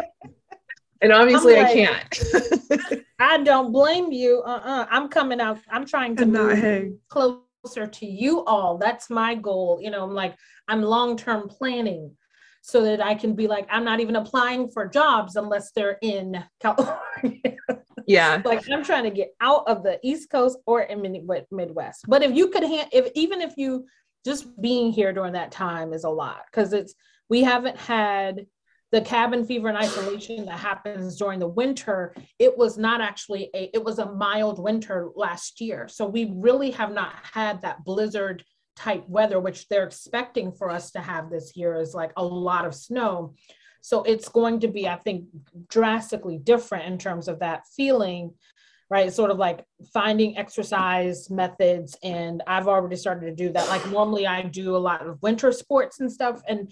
and obviously like, I can't. I don't blame you. Uh-uh. I'm coming out. I'm trying to move close closer to you all. That's my goal. You know, I'm like, I'm long term planning so that I can be like, I'm not even applying for jobs unless they're in California. Yeah. like I'm trying to get out of the East Coast or in mid- Midwest. But if you could, ha- if even if you just being here during that time is a lot because it's, we haven't had the cabin fever and isolation that happens during the winter it was not actually a it was a mild winter last year so we really have not had that blizzard type weather which they're expecting for us to have this year is like a lot of snow so it's going to be i think drastically different in terms of that feeling right? Sort of like finding exercise methods. And I've already started to do that. Like normally I do a lot of winter sports and stuff. And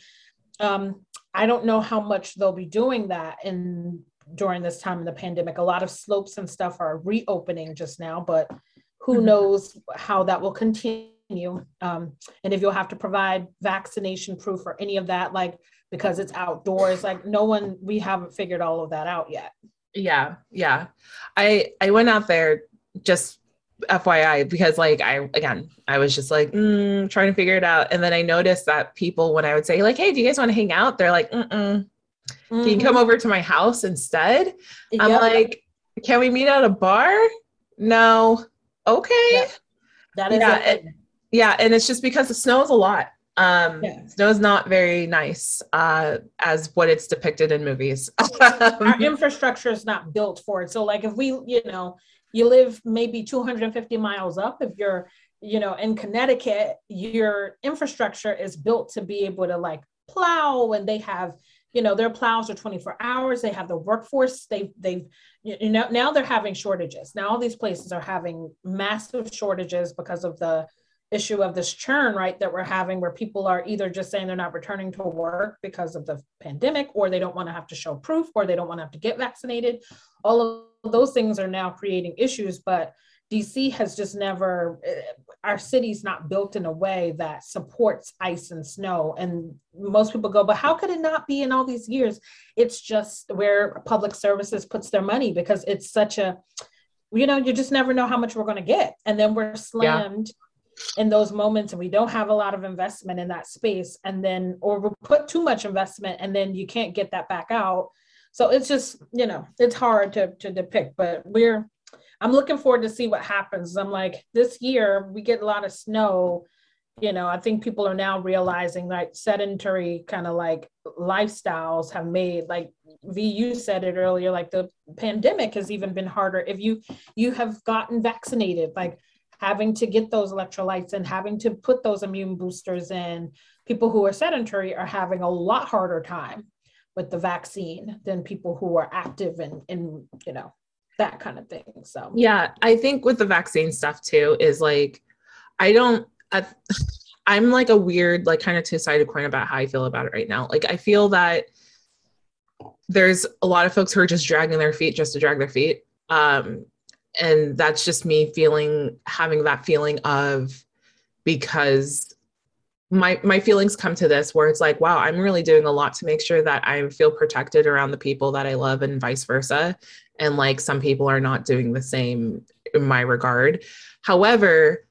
um, I don't know how much they'll be doing that in during this time of the pandemic. A lot of slopes and stuff are reopening just now, but who mm-hmm. knows how that will continue. Um, and if you'll have to provide vaccination proof or any of that, like because it's outdoors, like no one, we haven't figured all of that out yet. Yeah, yeah. I I went out there just FYI because like I again I was just like mm, trying to figure it out, and then I noticed that people when I would say like, "Hey, do you guys want to hang out?" They're like, Mm-mm. Mm-hmm. "Can you come mm-hmm. over to my house instead?" Yep. I'm like, "Can we meet at a bar?" No. Okay. Yeah. That is yeah, it, yeah, and it's just because the snow is a lot. Um, yeah. Snow is not very nice uh, as what it's depicted in movies. Our infrastructure is not built for it. So, like, if we, you know, you live maybe 250 miles up, if you're, you know, in Connecticut, your infrastructure is built to be able to like plow, and they have, you know, their plows are 24 hours. They have the workforce. They, they've, you know, now they're having shortages. Now all these places are having massive shortages because of the issue of this churn, right, that we're having where people are either just saying they're not returning to work because of the pandemic, or they don't want to have to show proof, or they don't want to have to get vaccinated. All of those things are now creating issues, but DC has just never, eh, our city's not built in a way that supports ice and snow. And most people go, but how could it not be in all these years? It's just where public services puts their money because it's such a, you know, you just never know how much we're going to get. And then we're slammed. Yeah in those moments and we don't have a lot of investment in that space and then or we put too much investment and then you can't get that back out so it's just you know it's hard to to depict but we're i'm looking forward to see what happens. I'm like this year we get a lot of snow. You know i think people are now realizing like sedentary kind of like lifestyles have made like vu said it earlier like the pandemic has even been harder. If you you have gotten vaccinated like having to get those electrolytes and having to put those immune boosters in, people who are sedentary are having a lot harder time with the vaccine than people who are active and in you know that kind of thing so. Yeah i think with the vaccine stuff too is like i don't I, i'm like a weird like kind of two-sided coin about how i feel about it right now. Like i feel that there's a lot of folks who are just dragging their feet just to drag their feet um and that's just me feeling having that feeling of because my my feelings come to this where it's like wow i'm really doing a lot to make sure that i feel protected around the people that i love and vice versa and like some people are not doing the same in my regard however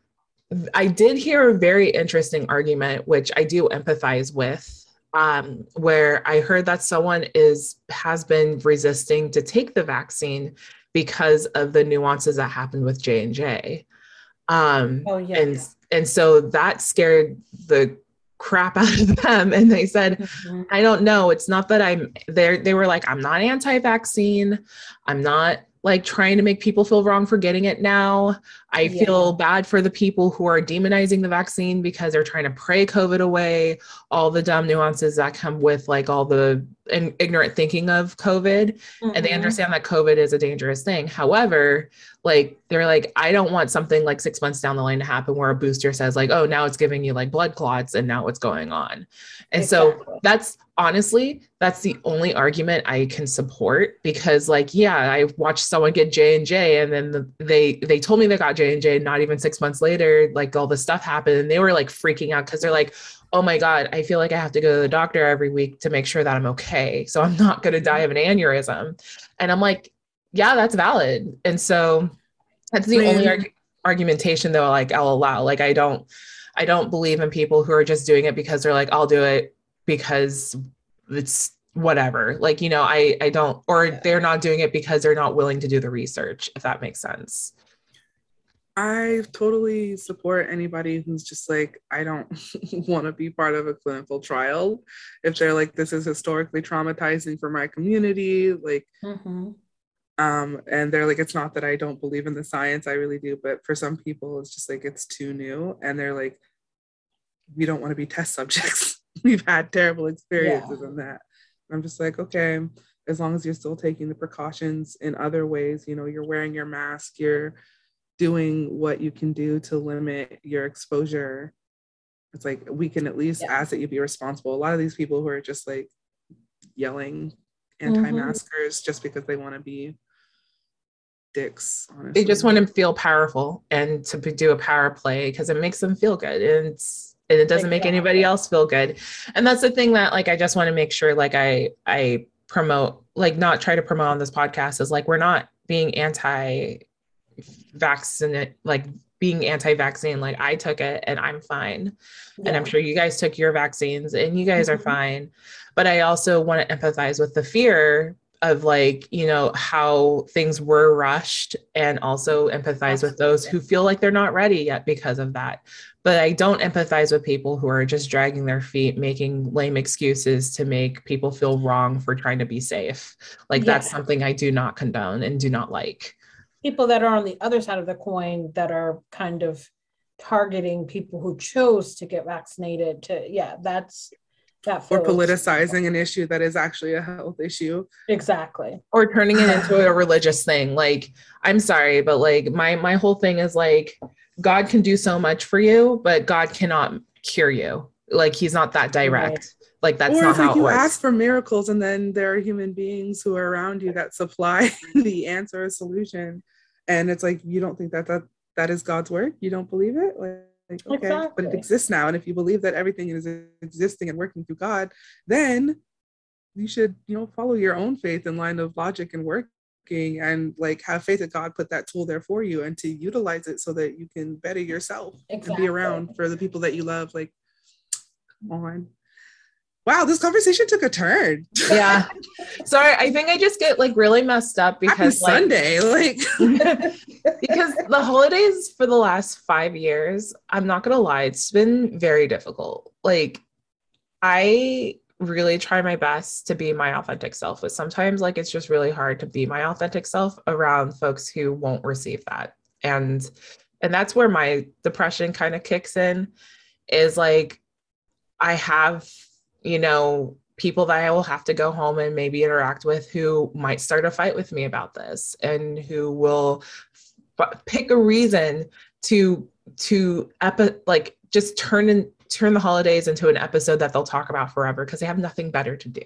i did hear a very interesting argument which i do empathize with um, where i heard that someone is has been resisting to take the vaccine because of the nuances that happened with J and J. Um, oh yeah. And and so that scared the crap out of them and they said mm-hmm. i don't know it's not that i'm there they were like i'm not anti-vaccine i'm not like trying to make people feel wrong for getting it now. I yeah. feel bad for the people who are demonizing the vaccine because they're trying to pray COVID away, all the dumb nuances that come with like all the in- ignorant thinking of COVID. Mm-hmm. And they mm-hmm. understand that COVID is a dangerous thing. However, like they're like, I don't want something like six months down the line to happen where a booster says, like, oh, now it's giving you like blood clots and now what's going on. And exactly. so that's honestly, that's the only argument I can support because like, yeah, I watched someone get J and J and then the, they they told me they got J and J not even 6 months later like all this stuff happened and they were like freaking out cuz they're like, "Oh my god, I feel like I have to go to the doctor every week to make sure that I'm okay. So I'm not going to die of an aneurysm." And I'm like, "Yeah, that's valid." And so that's the only arg- argumentation though like I'll allow. Like I don't I don't believe in people who are just doing it because they're like, "I'll do it because it's whatever like you know i i don't or they're not doing it because they're not willing to do the research if that makes sense i totally support anybody who's just like i don't want to be part of a clinical trial if they're like this is historically traumatizing for my community like mm-hmm. um and they're like it's not that i don't believe in the science i really do but for some people it's just like it's too new and they're like we don't want to be test subjects we've had terrible experiences yeah. in that. I'm just like, okay, as long as you're still taking the precautions in other ways, you know, you're wearing your mask, you're doing what you can do to limit your exposure. It's like we can at least yeah. ask that you be responsible. A lot of these people who are just like yelling anti-maskers mm-hmm. just because they want to be dicks. Honestly. They just want to feel powerful and to do a power play because it makes them feel good. And it's and it doesn't make anybody else feel good. And that's the thing that like I just want to make sure like I I promote like not try to promote on this podcast is like we're not being anti vaccine like being anti-vaccine like i took it and i'm fine yeah. and i'm sure you guys took your vaccines and you guys mm-hmm. are fine but i also want to empathize with the fear of like you know how things were rushed and also empathize with those who feel like they're not ready yet because of that but i don't empathize with people who are just dragging their feet making lame excuses to make people feel wrong for trying to be safe like yeah. that's something i do not condone and do not like people that are on the other side of the coin that are kind of targeting people who chose to get vaccinated to yeah that's that or politicizing an issue that is actually a health issue. Exactly. Or turning it into a religious thing. Like i'm sorry but like my my whole thing is like god can do so much for you but god cannot cure you. Like he's not that direct. Right. Like that's or not how like you works. ask for miracles and then there are human beings who are around you that supply the answer or solution and it's like you don't think that that that is god's work you don't believe it like like, okay, exactly. but it exists now. And if you believe that everything is existing and working through God, then you should, you know, follow your own faith in line of logic and working and like have faith that God put that tool there for you and to utilize it so that you can better yourself exactly. and be around for the people that you love. Like, come on wow, this conversation took a turn. yeah. Sorry, I think I just get like really messed up because like, Sunday, like because the holidays for the last five years, I'm not gonna lie, it's been very difficult. Like I really try my best to be my authentic self, but sometimes like it's just really hard to be my authentic self around folks who won't receive that. And and that's where my depression kind of kicks in is like I have you know, people that I will have to go home and maybe interact with who might start a fight with me about this and who will f- pick a reason to to epi- like just turn in turn the holidays into an episode that they'll talk about forever because they have nothing better to do.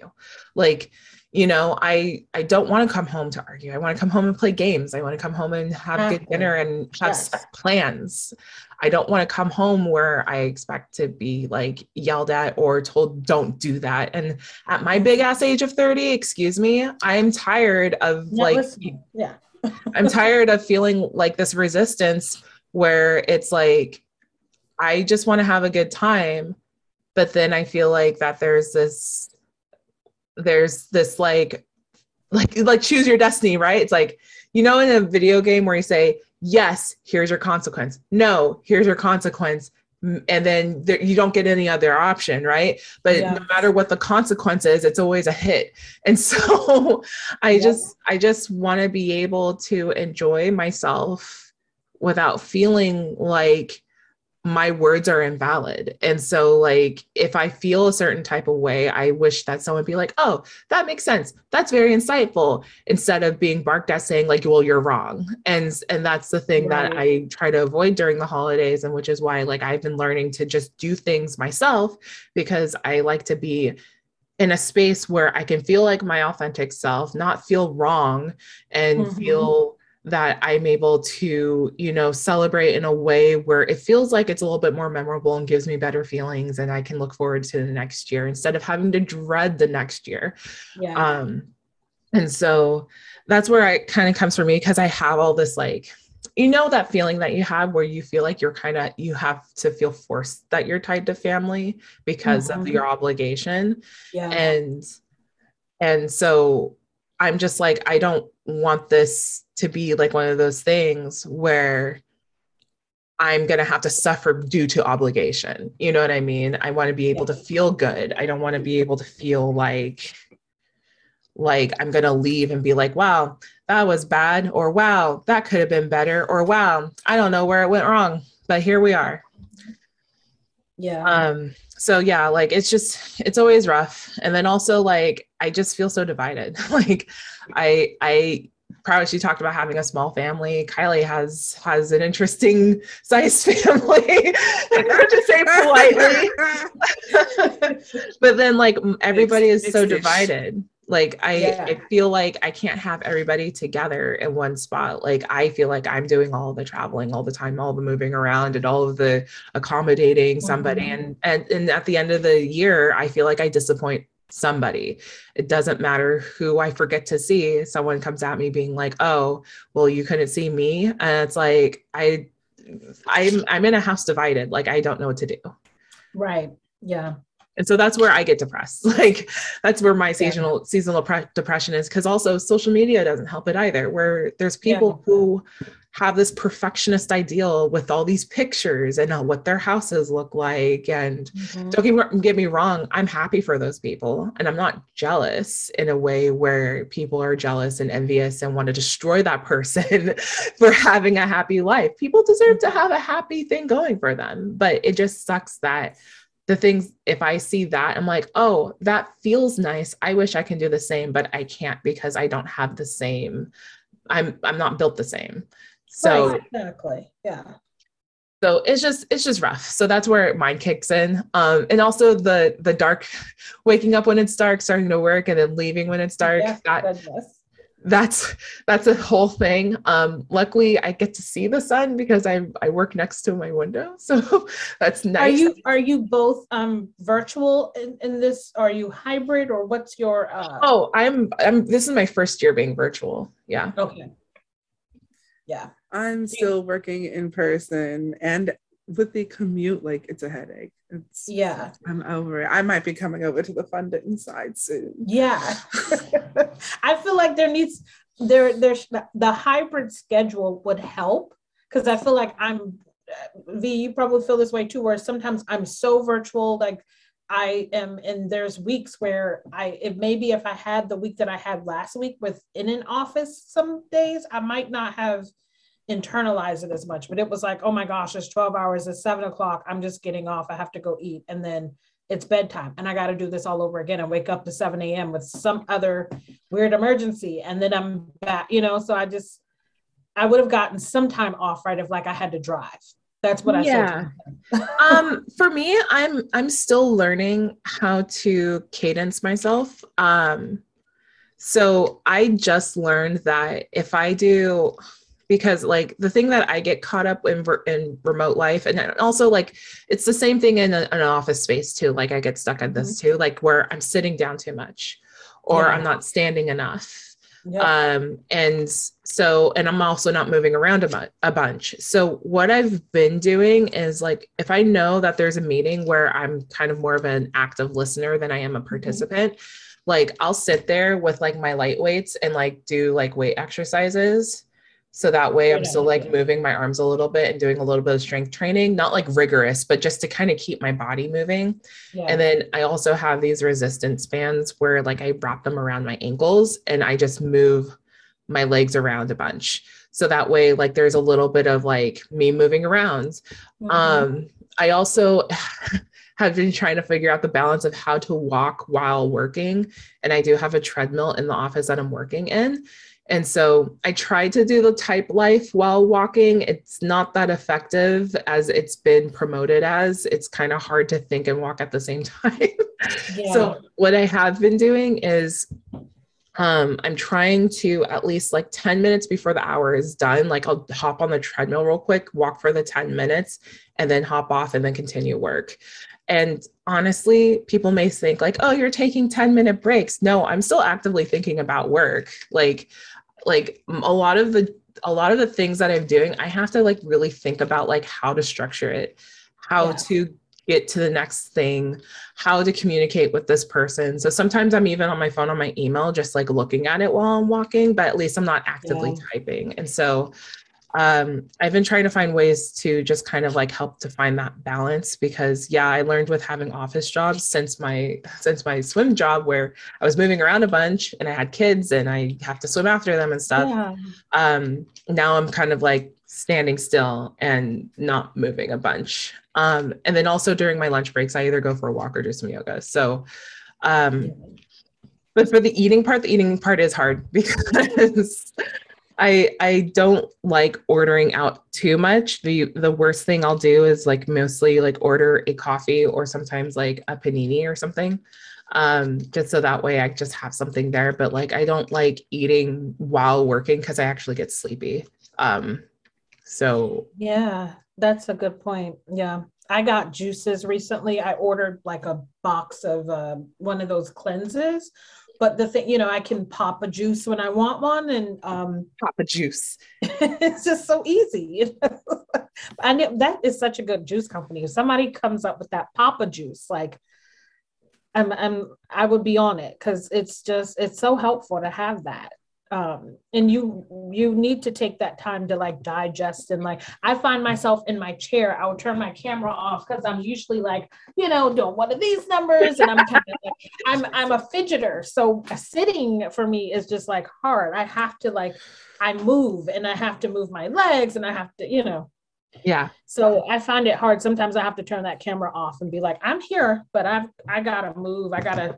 Like, you know, I I don't want to come home to argue. I want to come home and play games. I want to come home and have exactly. good dinner and have yes. plans. I don't want to come home where I expect to be like yelled at or told, don't do that. And at my big ass age of 30, excuse me, I'm tired of like, yeah, I'm tired of feeling like this resistance where it's like, I just want to have a good time. But then I feel like that there's this, there's this like, like, like choose your destiny, right? It's like, you know, in a video game where you say, yes, here's your consequence. No, here's your consequence. And then there, you don't get any other option, right? But yeah. no matter what the consequence is, it's always a hit. And so I yeah. just, I just want to be able to enjoy myself without feeling like my words are invalid. And so, like, if I feel a certain type of way, I wish that someone be like, oh, that makes sense. That's very insightful, instead of being barked at saying, like, well, you're wrong. And and that's the thing right. that I try to avoid during the holidays, and which is why like I've been learning to just do things myself because I like to be in a space where I can feel like my authentic self, not feel wrong and mm-hmm. feel that I'm able to, you know, celebrate in a way where it feels like it's a little bit more memorable and gives me better feelings and I can look forward to the next year instead of having to dread the next year. Yeah. Um and so that's where it kind of comes for me because I have all this like you know that feeling that you have where you feel like you're kind of you have to feel forced that you're tied to family because mm-hmm. of your obligation. Yeah. And and so I'm just like I don't want this to be like one of those things where I'm going to have to suffer due to obligation. You know what I mean? I want to be able to feel good. I don't want to be able to feel like like I'm going to leave and be like, "Wow, that was bad," or "Wow, that could have been better," or "Wow, I don't know where it went wrong, but here we are." Yeah. Um, so yeah, like it's just it's always rough. And then also like I just feel so divided. like I I probably she talked about having a small family. Kylie has has an interesting sized family, to say politely. but then like everybody is so divided. Like I, yeah. I feel like I can't have everybody together in one spot. Like I feel like I'm doing all the traveling all the time, all the moving around and all of the accommodating somebody. Mm-hmm. And, and and at the end of the year, I feel like I disappoint somebody. It doesn't matter who I forget to see. Someone comes at me being like, "Oh, well, you couldn't see me," and it's like I, I'm I'm in a house divided. Like I don't know what to do. Right. Yeah and so that's where i get depressed like that's where my seasonal yeah. seasonal pre- depression is because also social media doesn't help it either where there's people yeah. who have this perfectionist ideal with all these pictures and uh, what their houses look like and mm-hmm. don't get, get me wrong i'm happy for those people and i'm not jealous in a way where people are jealous and envious and want to destroy that person for having a happy life people deserve to mm-hmm. have a happy thing going for them but it just sucks that the things if i see that i'm like oh that feels nice. I wish i can do the same but i can't because i don't have the same. I'm i'm not built the same. So right, exactly. Yeah. So it's just it's just rough. So that's where mine kicks in. Um and also the the dark waking up when it's dark starting to work and then leaving when it's dark yeah, that goodness that's that's a whole thing. Um, luckily, I get to see the sun because I I work next to my window, so that's nice. Are you are you both um, virtual in, in this? Are you hybrid or what's your? Uh... Oh, I'm I'm. This is my first year being virtual. Yeah. Okay. Yeah. I'm still working in person, and with the commute, like it's a headache. It's yeah. I'm over it. I might be coming over to the funding side soon. Yeah. I feel like there needs there there's the hybrid schedule would help because I feel like I'm V, you probably feel this way too, where sometimes I'm so virtual, like I am, and there's weeks where I, it maybe if I had the week that I had last week with in an office, some days I might not have internalize it as much. But it was like, oh my gosh, it's 12 hours, it's seven o'clock. I'm just getting off. I have to go eat. And then it's bedtime. And I got to do this all over again and wake up to 7 a.m. with some other weird emergency. And then I'm back, you know. So I just, I would have gotten some time off, right? If like I had to drive. That's what I yeah. um, for me, I'm I'm still learning how to cadence myself. Um, so I just learned that if I do because like the thing that I get caught up in in remote life and also like it's the same thing in a, an office space too like I get stuck on this mm-hmm. too like where I'm sitting down too much or yeah. I'm not standing enough um and so and I'm also not moving around a, bu- a bunch so what I've been doing is like if I know that there's a meeting where I'm kind of more of an active listener than I am a mm-hmm. participant mm-hmm. like I'll sit there with like my light weights and like do like weight exercises so that way I'm still like moving my arms a little bit and doing a little bit of strength training, not like rigorous, but just to kind of keep my body moving. Yeah. And then I also have these resistance bands where like I wrap them around my ankles and I just move my legs around a bunch. So that way, like there's a little bit of like me moving around. Mm-hmm. Um, I also have been trying to figure out the balance of how to walk while working. And I do have a treadmill in the office that I'm working in. And so I tried to do the type life while walking. It's not that effective as it's been promoted as. It's kind of hard to think and walk at the same time. Yeah. So what I have been doing is um, I'm trying to at least like 10 minutes before the hour is done, like I'll hop on the treadmill real quick, walk for the 10 minutes, and then hop off and then continue work. And honestly, people may think like, oh, you're taking 10 minute breaks. No, I'm still actively thinking about work. Like like a lot of the a lot of the things that I'm doing, I have to like really think about like how to structure it, how yeah. to get to the next thing, how to communicate with this person. So sometimes I'm even on my phone on my email, just like looking at it while I'm walking, but at least I'm not actively yeah. typing. And so um, I've been trying to find ways to just kind of like help to find that balance because yeah, I learned with having office jobs since my since my swim job where I was moving around a bunch and I had kids and I have to swim after them and stuff. Yeah. Um, now I'm kind of like standing still and not moving a bunch. Um, and then also during my lunch breaks, I either go for a walk or do some yoga. So, um, but for the eating part, the eating part is hard because I I don't like ordering out too much. The the worst thing I'll do is like mostly like order a coffee or sometimes like a panini or something. Um, just so that way I just have something there. But like I don't like eating while working because I actually get sleepy. Um, so yeah, that's a good point. Yeah. I got juices recently. I ordered like a box of uh, one of those cleanses but the thing, you know, I can pop a juice when I want one and um pop a juice. it's just so easy. You know? I know that is such a good juice company. If somebody comes up with that papa juice, like I'm I'm I would be on it because it's just it's so helpful to have that um and you you need to take that time to like digest and like i find myself in my chair i would turn my camera off because i'm usually like you know doing one of these numbers and i'm kind of like i'm i'm a fidgeter. So sitting for me is just like hard. I have to like i move and i have to move my legs and i have to you know. Yeah. So i find it hard. Sometimes i have to turn that camera off and be like i'm here but i've i gotta move. I gotta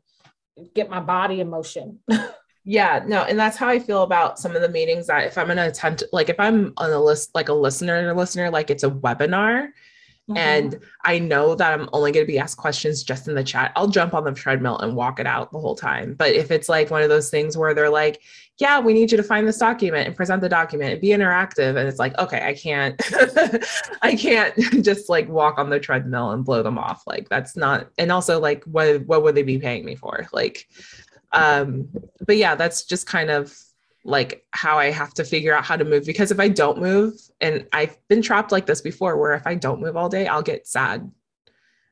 get my body in motion Yeah, no, and that's how I feel about some of the meetings that if I'm gonna attempt like if I'm on a list like a listener listener, like it's a webinar mm-hmm. and I know that I'm only gonna be asked questions just in the chat, I'll jump on the treadmill and walk it out the whole time. But if it's like one of those things where they're like, yeah, we need you to find this document and present the document and be interactive, and it's like, okay, I can't I can't just like walk on the treadmill and blow them off. Like that's not and also like what what would they be paying me for? Like um but yeah that's just kind of like how i have to figure out how to move because if i don't move and i've been trapped like this before where if i don't move all day i'll get sad.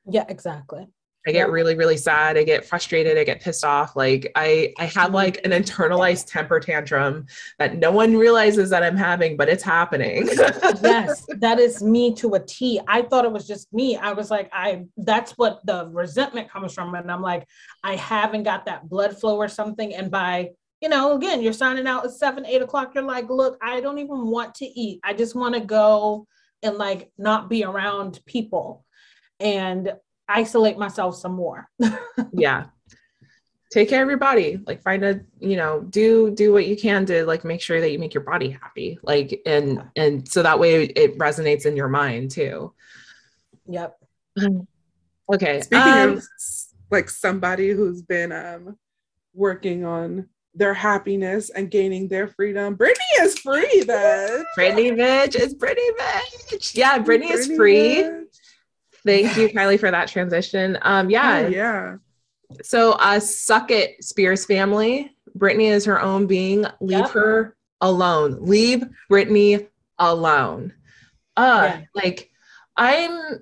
Yeah exactly I get really, really sad. I get frustrated. I get pissed off. Like I, I have mm-hmm. like an internalized temper tantrum that no one realizes that I'm having, but it's happening. yes, that is me to a T. I thought it was just me. I was like, I. That's what the resentment comes from, and I'm like, I haven't got that blood flow or something. And by you know, again, you're signing out at seven, eight o'clock. You're like, look, I don't even want to eat. I just want to go and like not be around people. And isolate myself some more. yeah. Take care of your body. Like find a, you know, do do what you can to like make sure that you make your body happy. Like and and so that way it resonates in your mind too. Yep. Okay. Speaking um, of like somebody who's been um working on their happiness and gaining their freedom. Britney is free, then. Britney bitch is Britney bitch. Yeah, Britney, Britney is free. Bitch. Thank you, Kylie, for that transition. Um, yeah. Oh, yeah. So uh suck it, Spears family. Britney is her own being. Leave yep. her alone. Leave Britney alone. Uh yeah. like I'm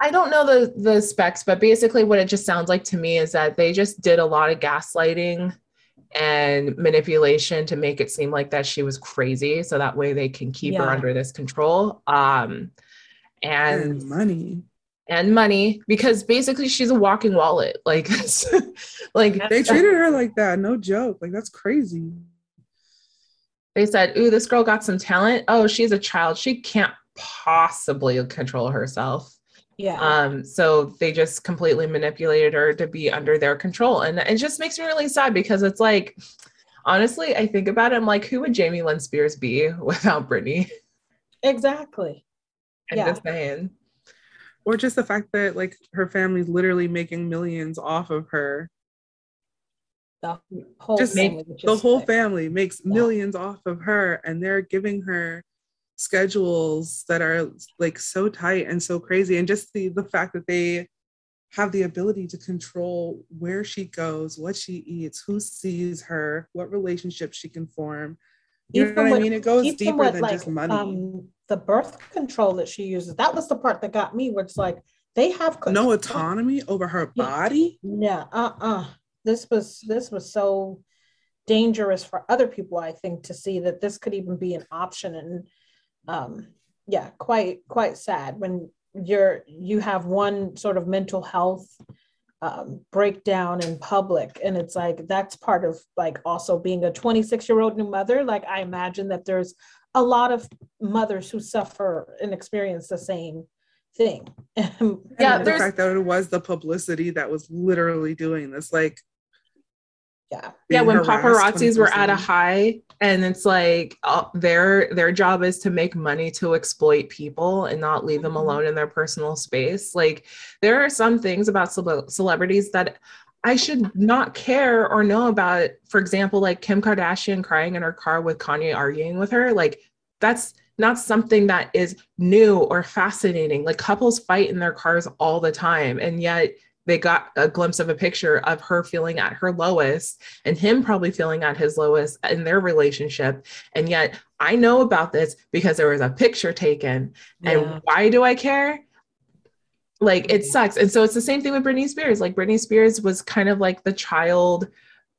I don't know the the specs, but basically what it just sounds like to me is that they just did a lot of gaslighting and manipulation to make it seem like that she was crazy so that way they can keep yeah. her under this control um and, and money and money because basically she's a walking wallet. Like, like they treated her like that. No joke. Like that's crazy. They said, "Ooh, this girl got some talent. Oh, she's a child. She can't possibly control herself." Yeah. Um. So they just completely manipulated her to be under their control, and it just makes me really sad because it's like, honestly, I think about it. I'm like, who would Jamie Lynn Spears be without Britney? Exactly. I'm yeah. just saying or just the fact that like her family's literally making millions off of her the whole just family, the whole family makes yeah. millions off of her and they're giving her schedules that are like so tight and so crazy and just the the fact that they have the ability to control where she goes what she eats who sees her what relationships she can form you even know what, what I mean? It goes deeper what, than like, just money. Um, the birth control that she uses, that was the part that got me, where it's like they have no autonomy over her body. Yeah, uh-uh. This was this was so dangerous for other people, I think, to see that this could even be an option. And um yeah quite quite sad when you're you have one sort of mental health um, breakdown in public and it's like that's part of like also being a 26 year old new mother like i imagine that there's a lot of mothers who suffer and experience the same thing yeah the fact that it was the publicity that was literally doing this like yeah yeah when paparazzis were at a high and it's like uh, their their job is to make money to exploit people and not leave them mm-hmm. alone in their personal space like there are some things about ce- celebrities that I should not care or know about. For example, like Kim Kardashian crying in her car with Kanye arguing with her. Like, that's not something that is new or fascinating. Like, couples fight in their cars all the time. And yet, they got a glimpse of a picture of her feeling at her lowest and him probably feeling at his lowest in their relationship. And yet I know about this because there was a picture taken. Yeah. And why do I care? Like it mm-hmm. sucks. And so it's the same thing with Britney Spears. Like Britney Spears was kind of like the child,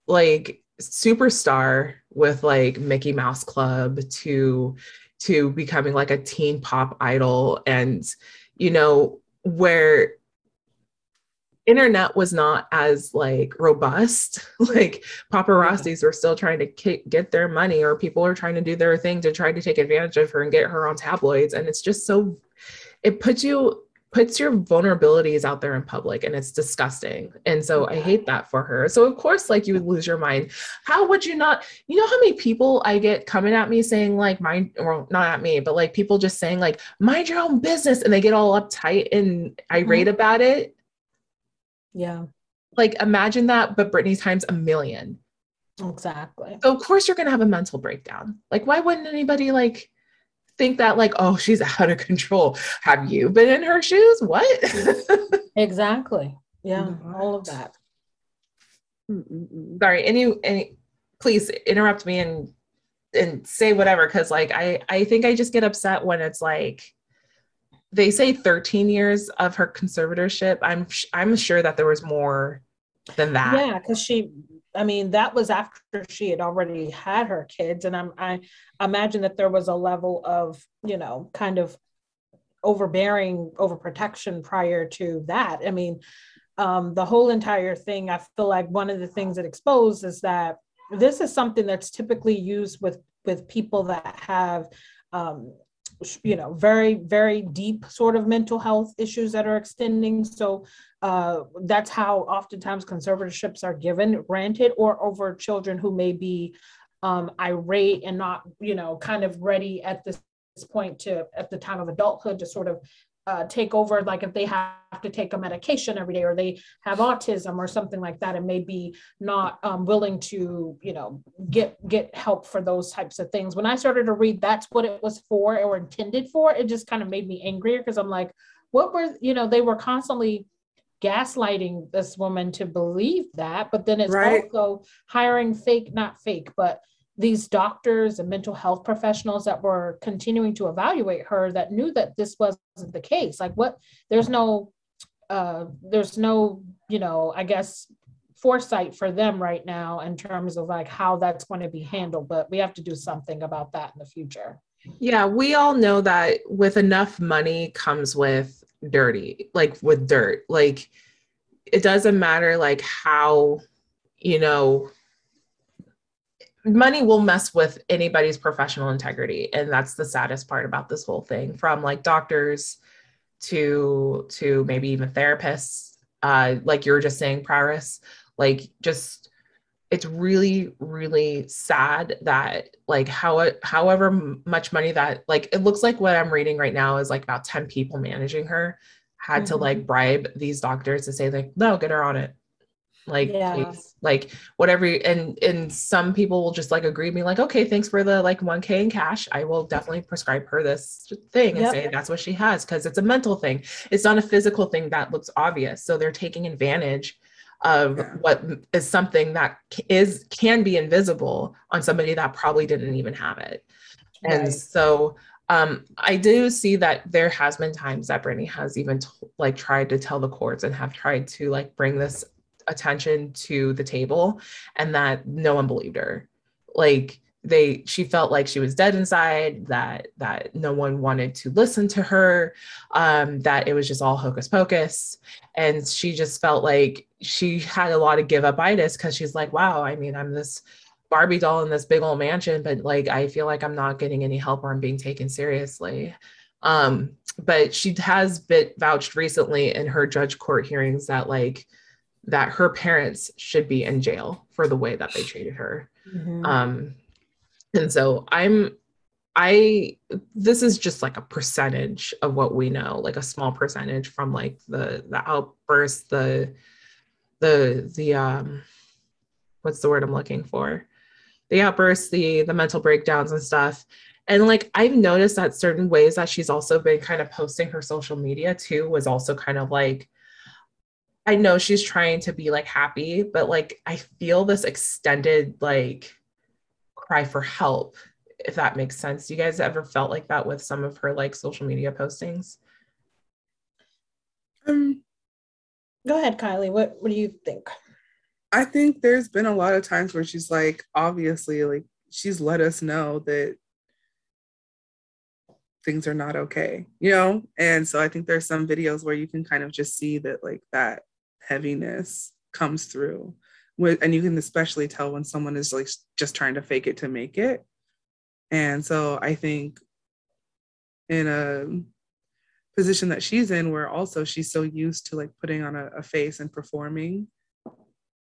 like superstar with like Mickey Mouse Club to to becoming like a teen pop idol. And you know where internet was not as like robust like paparazzis were still trying to get their money or people are trying to do their thing to try to take advantage of her and get her on tabloids. And it's just so it puts you puts your vulnerabilities out there in public and it's disgusting and so i hate that for her so of course like you would lose your mind how would you not you know how many people i get coming at me saying like mind or not at me but like people just saying like mind your own business and they get all uptight and irate mm-hmm. about it yeah. Like imagine that, but Britney times a million. Exactly. So of course you're gonna have a mental breakdown. Like, why wouldn't anybody like think that like, oh, she's out of control? Have you been in her shoes? What? exactly. Yeah, all of that. Sorry, any any please interrupt me and and say whatever because like I I think I just get upset when it's like they say 13 years of her conservatorship. I'm I'm sure that there was more than that. Yeah, because she, I mean, that was after she had already had her kids, and I'm I imagine that there was a level of you know kind of overbearing overprotection prior to that. I mean, um, the whole entire thing. I feel like one of the things that exposed is that this is something that's typically used with with people that have um, you know very very deep sort of mental health issues that are extending. So uh, that's how oftentimes conservatorships are given granted or over children who may be um, irate and not you know kind of ready at this point to at the time of adulthood to sort of uh, take over like if they have to take a medication every day or they have autism or something like that and maybe not um, willing to you know get get help for those types of things when i started to read that's what it was for or intended for it just kind of made me angrier because i'm like what were you know they were constantly gaslighting this woman to believe that but then it's right. also hiring fake not fake but these doctors and mental health professionals that were continuing to evaluate her that knew that this wasn't the case. Like what there's no uh there's no you know i guess foresight for them right now in terms of like how that's going to be handled but we have to do something about that in the future. Yeah we all know that with enough money comes with dirty like with dirt. Like it doesn't matter like how you know money will mess with anybody's professional integrity and that's the saddest part about this whole thing from like doctors to to maybe even therapists uh like you were just saying Paris like just it's really really sad that like how however much money that like it looks like what i'm reading right now is like about 10 people managing her had mm-hmm. to like bribe these doctors to say like no get her on it like yeah. like whatever and and some people will just like agree me like okay thanks for the like 1k in cash i will definitely prescribe her this thing and yep. say that's what she has because it's a mental thing it's not a physical thing that looks obvious so they're taking advantage of yeah. what is something that is can be invisible on somebody that probably didn't even have it right. and so um, I do see that there has been times that Britney has even t- like tried to tell the courts and have tried to like bring this attention to the table and that no one believed her. Like they she felt like she was dead inside that that no one wanted to listen to her um that it was just all hocus pocus. And she just felt like she had a lot of give up itis because she's like wow i mean i'm this barbie doll in this big old mansion but like i feel like i'm not getting any help or i'm being taken seriously. Um but she has been vouched recently in her judge court hearings that like that her parents should be in jail for the way that they treated her mm-hmm. um and so I'm I this is just like a percentage of what we know, like a small percentage from like the the outburst, the the the um what's the word I'm looking for? The outbursts, the the mental breakdowns and stuff. And like I've noticed that certain ways that she's also been kind of posting her social media too was also kind of like I know she's trying to be like happy, but like I feel this extended like cry for help if that makes sense. Do you guys ever felt like that with some of her like social media postings? Um go ahead, Kylie. What what do you think? I think there's been a lot of times where she's like obviously like she's let us know that things are not okay, you know? And so I think there's some videos where you can kind of just see that like that heaviness comes through and you can especially tell when someone is like just trying to fake it to make it and so i think in a position that she's in where also she's so used to like putting on a, a face and performing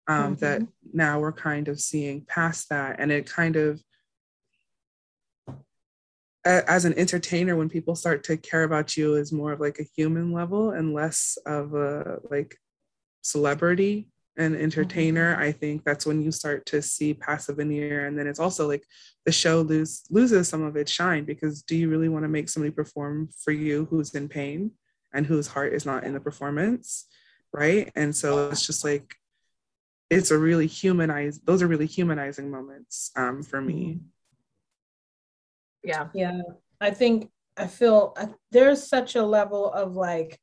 um, mm-hmm. that now we're kind of seeing past that and it kind of as an entertainer when people start to care about you is more of like a human level and less of a like celebrity and entertainer, mm-hmm. I think that's when you start to see past the veneer. And then it's also like the show lose, loses some of its shine because do you really want to make somebody perform for you who's in pain and whose heart is not in the performance? Right. And so it's just like, it's a really humanized, those are really humanizing moments um, for me. Mm-hmm. Yeah. Yeah. I think I feel uh, there's such a level of like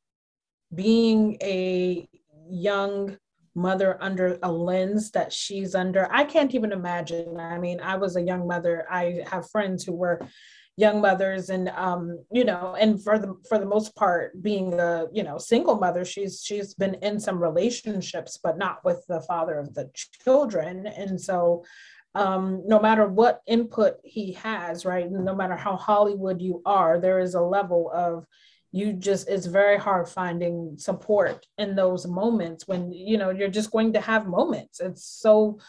being a young mother under a lens that she's under. I can't even imagine. I mean, I was a young mother. I have friends who were young mothers and um you know and for the for the most part being a you know single mother she's she's been in some relationships but not with the father of the children and so um, no matter what input he has, right? No matter how Hollywood you are, there is a level of you just it's very hard finding support in those moments when you know you're just going to have moments. It's so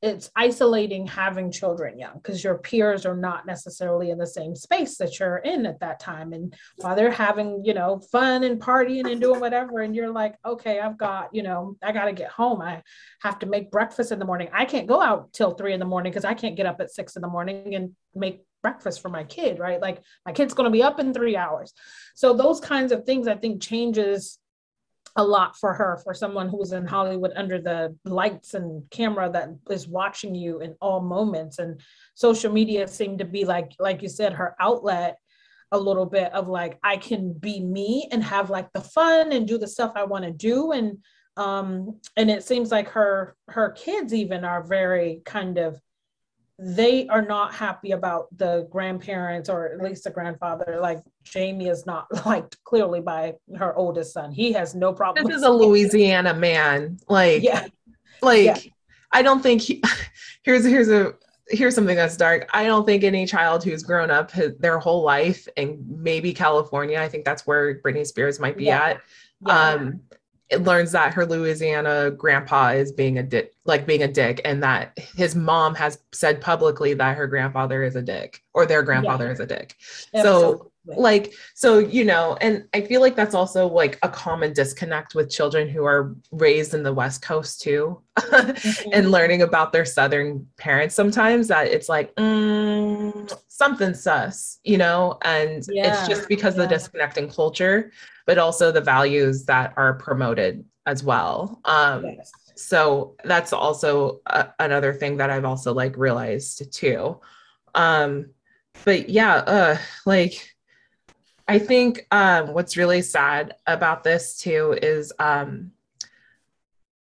it's isolating having children young because your peers are not necessarily in the same space that you're in at that time. And while they're having you know fun and partying and doing whatever and you're like okay i've got you know i got to get home. I have to make breakfast in the morning. I can't go out till three in the morning because i can't get up at six in the morning and make breakfast for my kid, right? Like my kid's going to be up in three hours. So those kinds of things I think changes a lot for her, for someone who's in Hollywood under the lights and camera that is watching you in all moments. And social media seemed to be like, like you said, her outlet a little bit of like, I can be me and have like the fun and do the stuff I want to do. And um, and it seems like her her kids even are very kind of they are not happy about the grandparents or at least the grandfather. Like Jamie is not liked clearly by her oldest son. He has no problem. This is a Louisiana man. Like, yeah. like yeah. I don't think he, here's here's a here's something that's dark. I don't think any child who's grown up his, their whole life and maybe California, I think that's where Britney Spears might be yeah. at. Yeah. Um, it learns that her Louisiana grandpa is being a dick, like being a dick, and that his mom has said publicly that her grandfather is a dick or their grandfather yeah. is a dick. Absolutely. So, like, so you know, and I feel like that's also like a common disconnect with children who are raised in the West Coast too, mm-hmm. and learning about their Southern parents. Sometimes that it's like mm, something sus, you know, and yeah. it's just because yeah. of the disconnecting culture but also the values that are promoted as well. Um, yes. So that's also a, another thing that I've also like realized too. Um, but yeah, uh, like I think um, what's really sad about this too is um,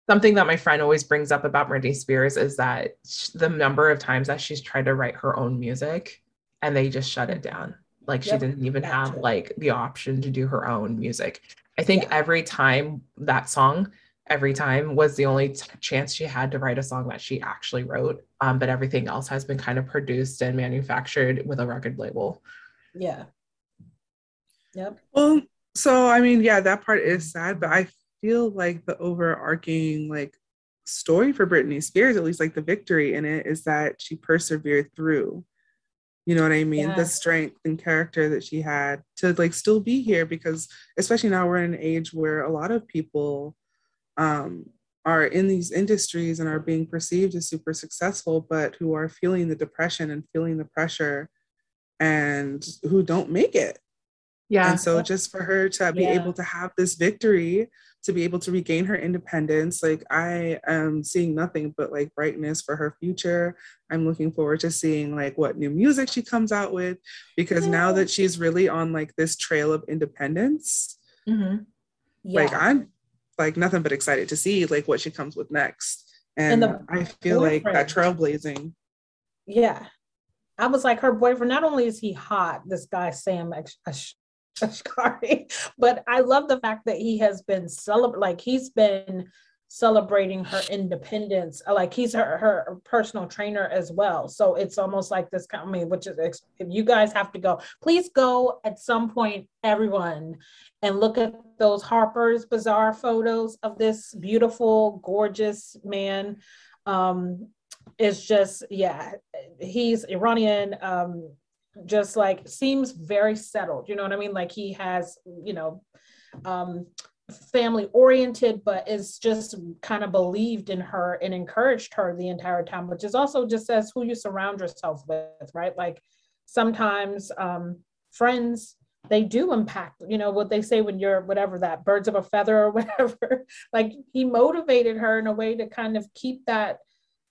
something that my friend always brings up about Britney Spears is that the number of times that she's tried to write her own music and they just shut it down. Like yep. she didn't even have like the option to do her own music. I think yeah. every time that song, every time was the only t- chance she had to write a song that she actually wrote. Um, but everything else has been kind of produced and manufactured with a record label. Yeah. Yep. Well, so I mean, yeah, that part is sad, but I feel like the overarching like story for Britney Spears, at least like the victory in it, is that she persevered through. You know what I mean? Yeah. The strength and character that she had to like still be here because especially now we're in an age where a lot of people um are in these industries and are being perceived as super successful, but who are feeling the depression and feeling the pressure and who don't make it. Yeah. And so just for her to be yeah. able to have this victory, to be able to regain her independence, like I am seeing nothing but like brightness for her future. I'm looking forward to seeing like what new music she comes out with because yeah. now that she's really on like this trail of independence, mm-hmm. yeah. like I'm like nothing but excited to see like what she comes with next. And, and I feel boyfriend. like that trailblazing. Yeah. I was like, her boyfriend, not only is he hot, this guy, Sam Asghari, but I love the fact that he has been celebrating, like he's been celebrating her independence. Like he's her, her personal trainer as well. So it's almost like this company, which is, if you guys have to go, please go at some point, everyone, and look at those Harper's Bazaar photos of this beautiful, gorgeous man. Um, it's just, yeah, he's Iranian. Um, just like seems very settled. You know what I mean? Like he has, you know, um, family oriented, but is just kind of believed in her and encouraged her the entire time, which is also just says who you surround yourself with, right? Like sometimes um, friends they do impact you know what they say when you're whatever that birds of a feather or whatever like he motivated her in a way to kind of keep that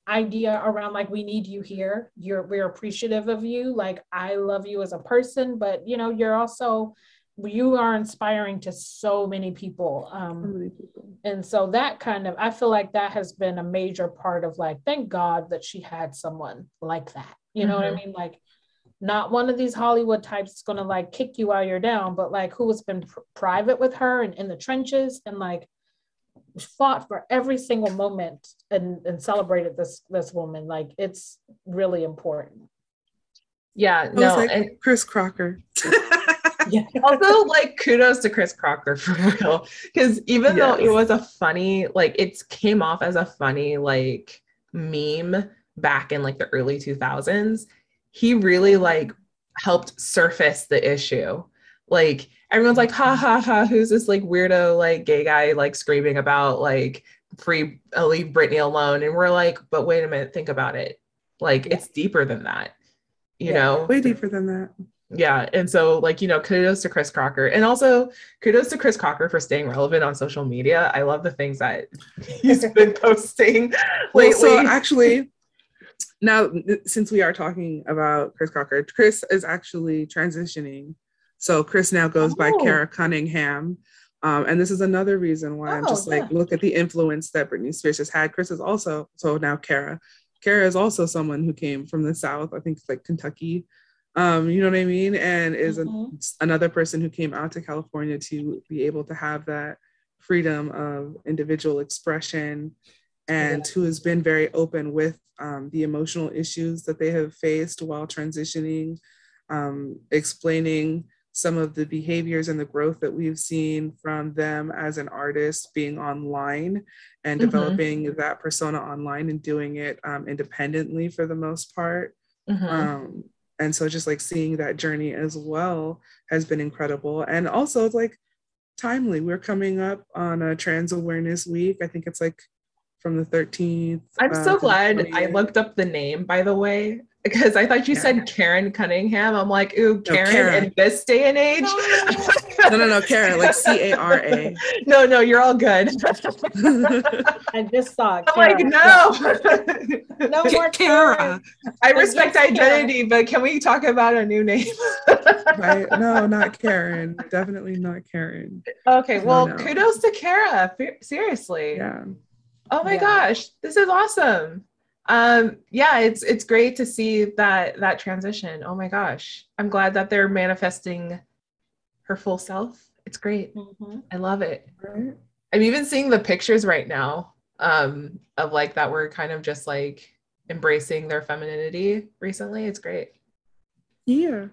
idea around like we need you here you're we're appreciative of you like i love you as a person but you know you're also you are inspiring to so many people um so many people. and so that kind of i feel like that has been a major part of like thank god that she had someone like that you know mm-hmm. what i mm-hmm. mean like not one of these hollywood types is going to like kick you while you're down but like who has been pr- private with her and in the trenches and like fought for every single moment and, and celebrated this this woman. Like it's really important. Yeah, no, like and Chris Crocker. yeah. Also, like kudos to Chris Crocker for real. Because even yes. though it was a funny, like it came off as a funny like meme back in like the early 2000s, he really like helped surface the issue. Like everyone's like, ha ha ha, who's this like weirdo, like gay guy, like screaming about like free, uh, leave Britney alone. And we're like, but wait a minute, think about it. Like yeah. it's deeper than that, you yeah, know? Way deeper than that. Yeah. And so, like, you know, kudos to Chris Crocker. And also kudos to Chris Crocker for staying relevant on social media. I love the things that he's been posting lately. Well, so actually, now since we are talking about Chris Crocker, Chris is actually transitioning so Chris now goes oh. by Cara Cunningham. Um, and this is another reason why oh, I'm just like, look at the influence that Britney Spears has had. Chris is also, so now Cara. Cara is also someone who came from the South, I think it's like Kentucky. Um, you know what I mean? And is mm-hmm. another person who came out to California to be able to have that freedom of individual expression and yeah. who has been very open with um, the emotional issues that they have faced while transitioning, um, explaining some of the behaviors and the growth that we've seen from them as an artist being online and mm-hmm. developing that persona online and doing it um, independently for the most part. Mm-hmm. Um, and so just like seeing that journey as well has been incredible. And also it's like timely. We're coming up on a trans awareness week. I think it's like from the 13th. I'm uh, so glad I looked up the name, by the way because I thought you yeah. said Karen Cunningham. I'm like, ooh, Karen, no, in this day and age. No, no, no, no Karen, like C A R A. No, no, you're all good. I just saw. I'm like, no, no more Cara. I respect identity, but can we talk about a new name? right? No, not Karen. Definitely not Karen. Okay, well, no, no. kudos to Cara. Seriously. Yeah. Oh my yeah. gosh, this is awesome. Um, yeah, it's it's great to see that that transition. Oh my gosh, I'm glad that they're manifesting her full self. It's great. Mm-hmm. I love it. Right. I'm even seeing the pictures right now um, of like that we're kind of just like embracing their femininity recently. It's great. Yeah.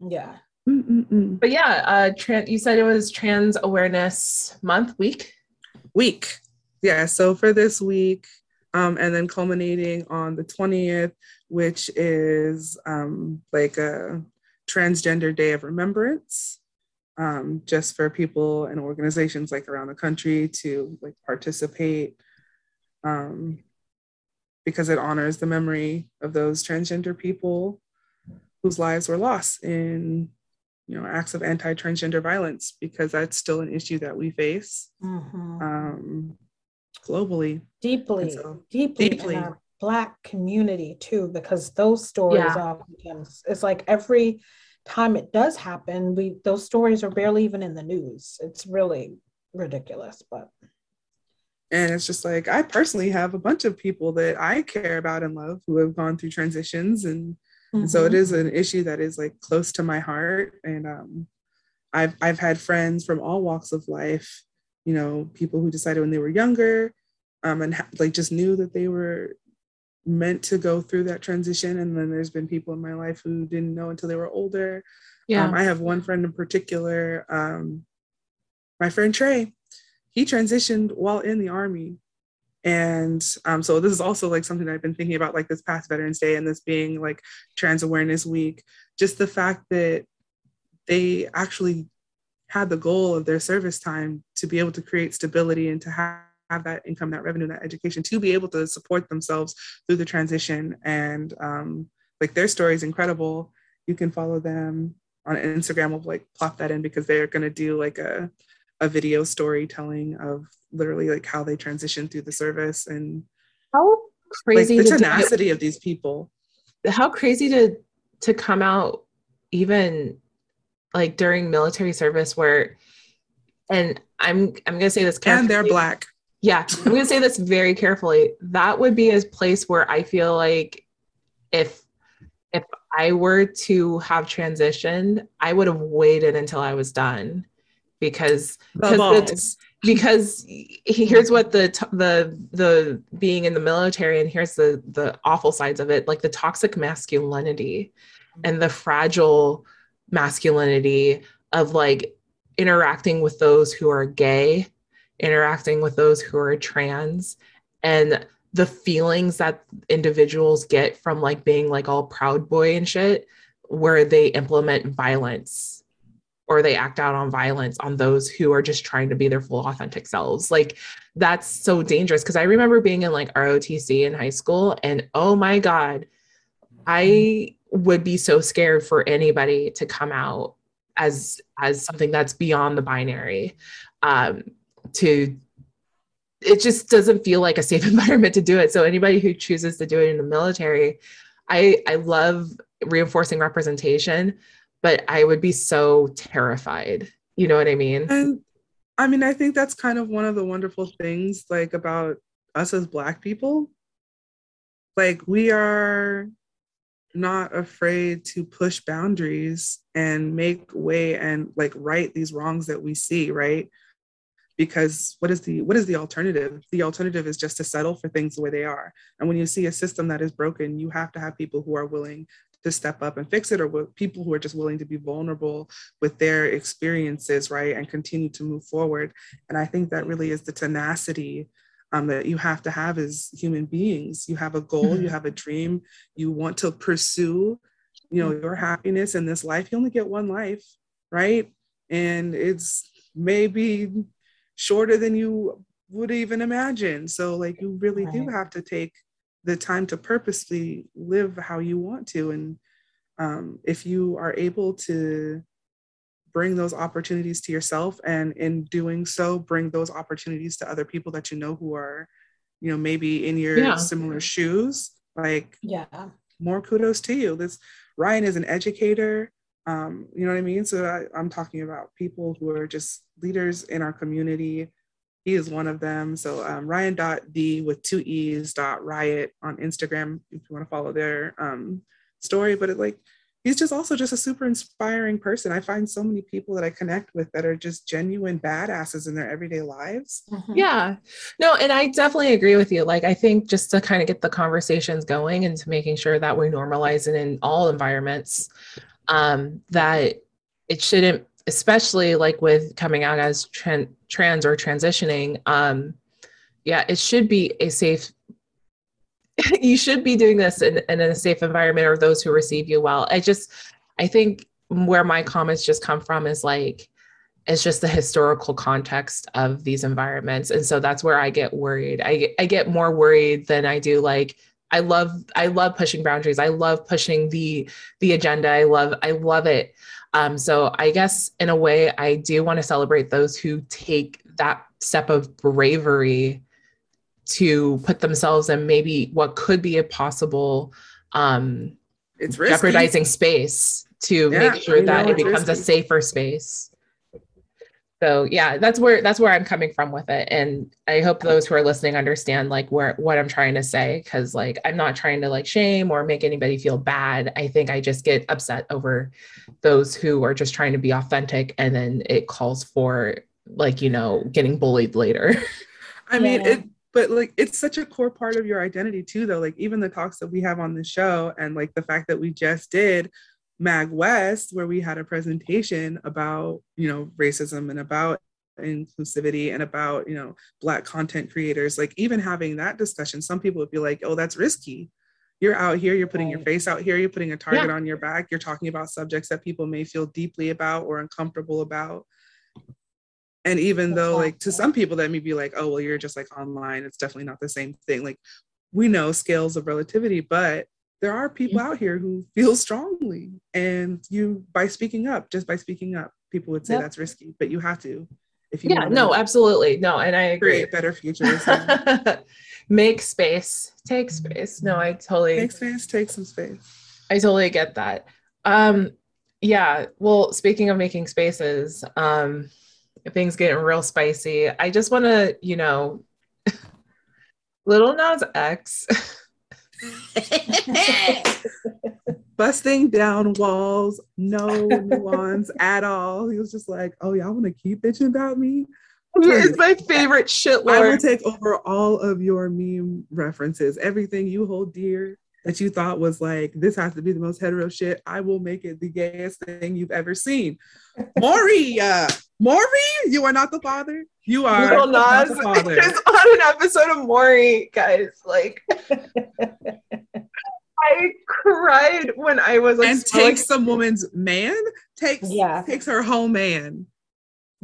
Yeah. Mm-mm-mm. But yeah, uh, trans. You said it was Trans Awareness Month week. Week. Yeah. So for this week, um, and then culminating on the 20th, which is um, like a Transgender Day of Remembrance, um, just for people and organizations like around the country to like participate, um, because it honors the memory of those transgender people whose lives were lost in you know acts of anti-transgender violence because that's still an issue that we face mm-hmm. um, globally deeply so, deeply, deeply in our black community too because those stories yeah. oftentimes it's like every time it does happen we those stories are barely even in the news it's really ridiculous but and it's just like i personally have a bunch of people that i care about and love who have gone through transitions and Mm-hmm. And so it is an issue that is like close to my heart. And um, I've I've had friends from all walks of life, you know, people who decided when they were younger, um, and ha- like just knew that they were meant to go through that transition. And then there's been people in my life who didn't know until they were older. Yeah. Um, I have one friend in particular, um, my friend Trey. He transitioned while in the army and um, so this is also like something I've been thinking about like this past Veterans Day and this being like Trans Awareness Week. Just the fact that they actually had the goal of their service time to be able to create stability and to have, have that income, that revenue, that education, to be able to support themselves through the transition. And um, like their story is incredible. You can follow them on Instagram. We'll like plop that in because they're going to do like a a video storytelling of literally like how they transition through the service and how crazy like, the tenacity of these people how crazy to to come out even like during military service where and i'm i'm gonna say this carefully. and they're black. Yeah i'm gonna say this very carefully. That would be a place where i feel like if if i were to have transitioned i would have waited until i was done because because, because here's what the the the being in the military and here's the the awful sides of it like the toxic masculinity and the fragile masculinity of like interacting with those who are gay interacting with those who are trans and the feelings that individuals get from like being like all proud boy and shit where they implement violence or they act out on violence on those who are just trying to be their full authentic selves. Like that's so dangerous because I remember being in like ROTC in high school and oh my god, I would be so scared for anybody to come out as as something that's beyond the binary. Um to it just doesn't feel like a safe environment to do it. So anybody who chooses to do it in the military, I I love reinforcing representation, but I would be so terrified. You know what I mean? And I mean, I think that's kind of one of the wonderful things like about us as black people. Like we are not afraid to push boundaries and make way and like right these wrongs that we see, right? Because what is the what is the alternative? The alternative is just to settle for things the way they are. And when you see a system that is broken, you have to have people who are willing to step up and fix it or with people who are just willing to be vulnerable with their experiences right and continue to move forward and i think that really is the tenacity um, that you have to have as human beings. You have a goal mm-hmm. you have a dream you want to pursue you know your happiness in this life. You only get one life right? And it's maybe shorter than you would even imagine. So like you really right. do have to take the time to purposely live how you want to. And um, if you are able to bring those opportunities to yourself and in doing so bring those opportunities to other people that you know who are you know maybe in your yeah. similar shoes like yeah more kudos to you this ryan is an educator um, you know what i mean so I, i'm talking about people who are just leaders in our community he is one of them. So um, Ryan.d with two E's dot riot on Instagram if you want to follow their um, story. But it like he's just also just a super inspiring person. I find so many people that I connect with that are just genuine badasses in their everyday lives. Mm-hmm. Yeah. No, and I definitely agree with you. Like I think just to kind of get the conversations going and to making sure that we normalize it in all environments, um, that it shouldn't especially like with coming out as tran- trans or transitioning um yeah it should be a safe you should be doing this in, in a safe environment or those who receive you well. I just i think where my comments just come from is like it's just the historical context of these environments. And so that's where i get worried. I, I get more worried than i do like i love i love pushing boundaries. I love pushing the the agenda. I love i love it. Um, so I guess in a way, I do want to celebrate those who take that step of bravery to put themselves in maybe what could be a possible um, it's jeopardizing space to yeah, make sure that it becomes risky. a safer space so yeah that's where that's where i'm coming from with it and i hope those who are listening understand like where what i'm trying to say because like i'm not trying to like shame or make anybody feel bad i think i just get upset over those who are just trying to be authentic and then it calls for like you know getting bullied later i mean yeah. it but like it's such a core part of your identity too though like even the talks that we have on the show and like the fact that we just did Mag West, where we had a presentation about, you know, racism and about inclusivity and about, you know, Black content creators, like even having that discussion, some people would be like, oh, that's risky. You're out here, you're putting your face out here, you're putting a target yeah. on your back, you're talking about subjects that people may feel deeply about or uncomfortable about. And even though, like, to some people, that may be like, oh, well, you're just like online, it's definitely not the same thing. Like, we know scales of relativity, but there are people out here who feel strongly. And you by speaking up just by speaking up people would say yep. that's risky but you have to if you yeah no absolutely. No and i agree. create better futures make space. Take space. No i totally make space take some space. I totally get that. Um yeah well speaking of making spaces um things getting real spicy i just want to you know Lil Nas X Busting down walls, no nuance at all. He was just like, "Oh, y'all want to keep bitching about me?" Is my favorite shit lord. I will take over all of your meme references, everything you hold dear that you thought was like this has to be the most hetero shit. I will make it the gayest thing you've ever seen. Maury, uh, Maury, you are not the father. You are Lil Nas is on an episode of Maury, guys. Like, I cried when I was like, and takes some woman's man, takes yeah. takes her whole man.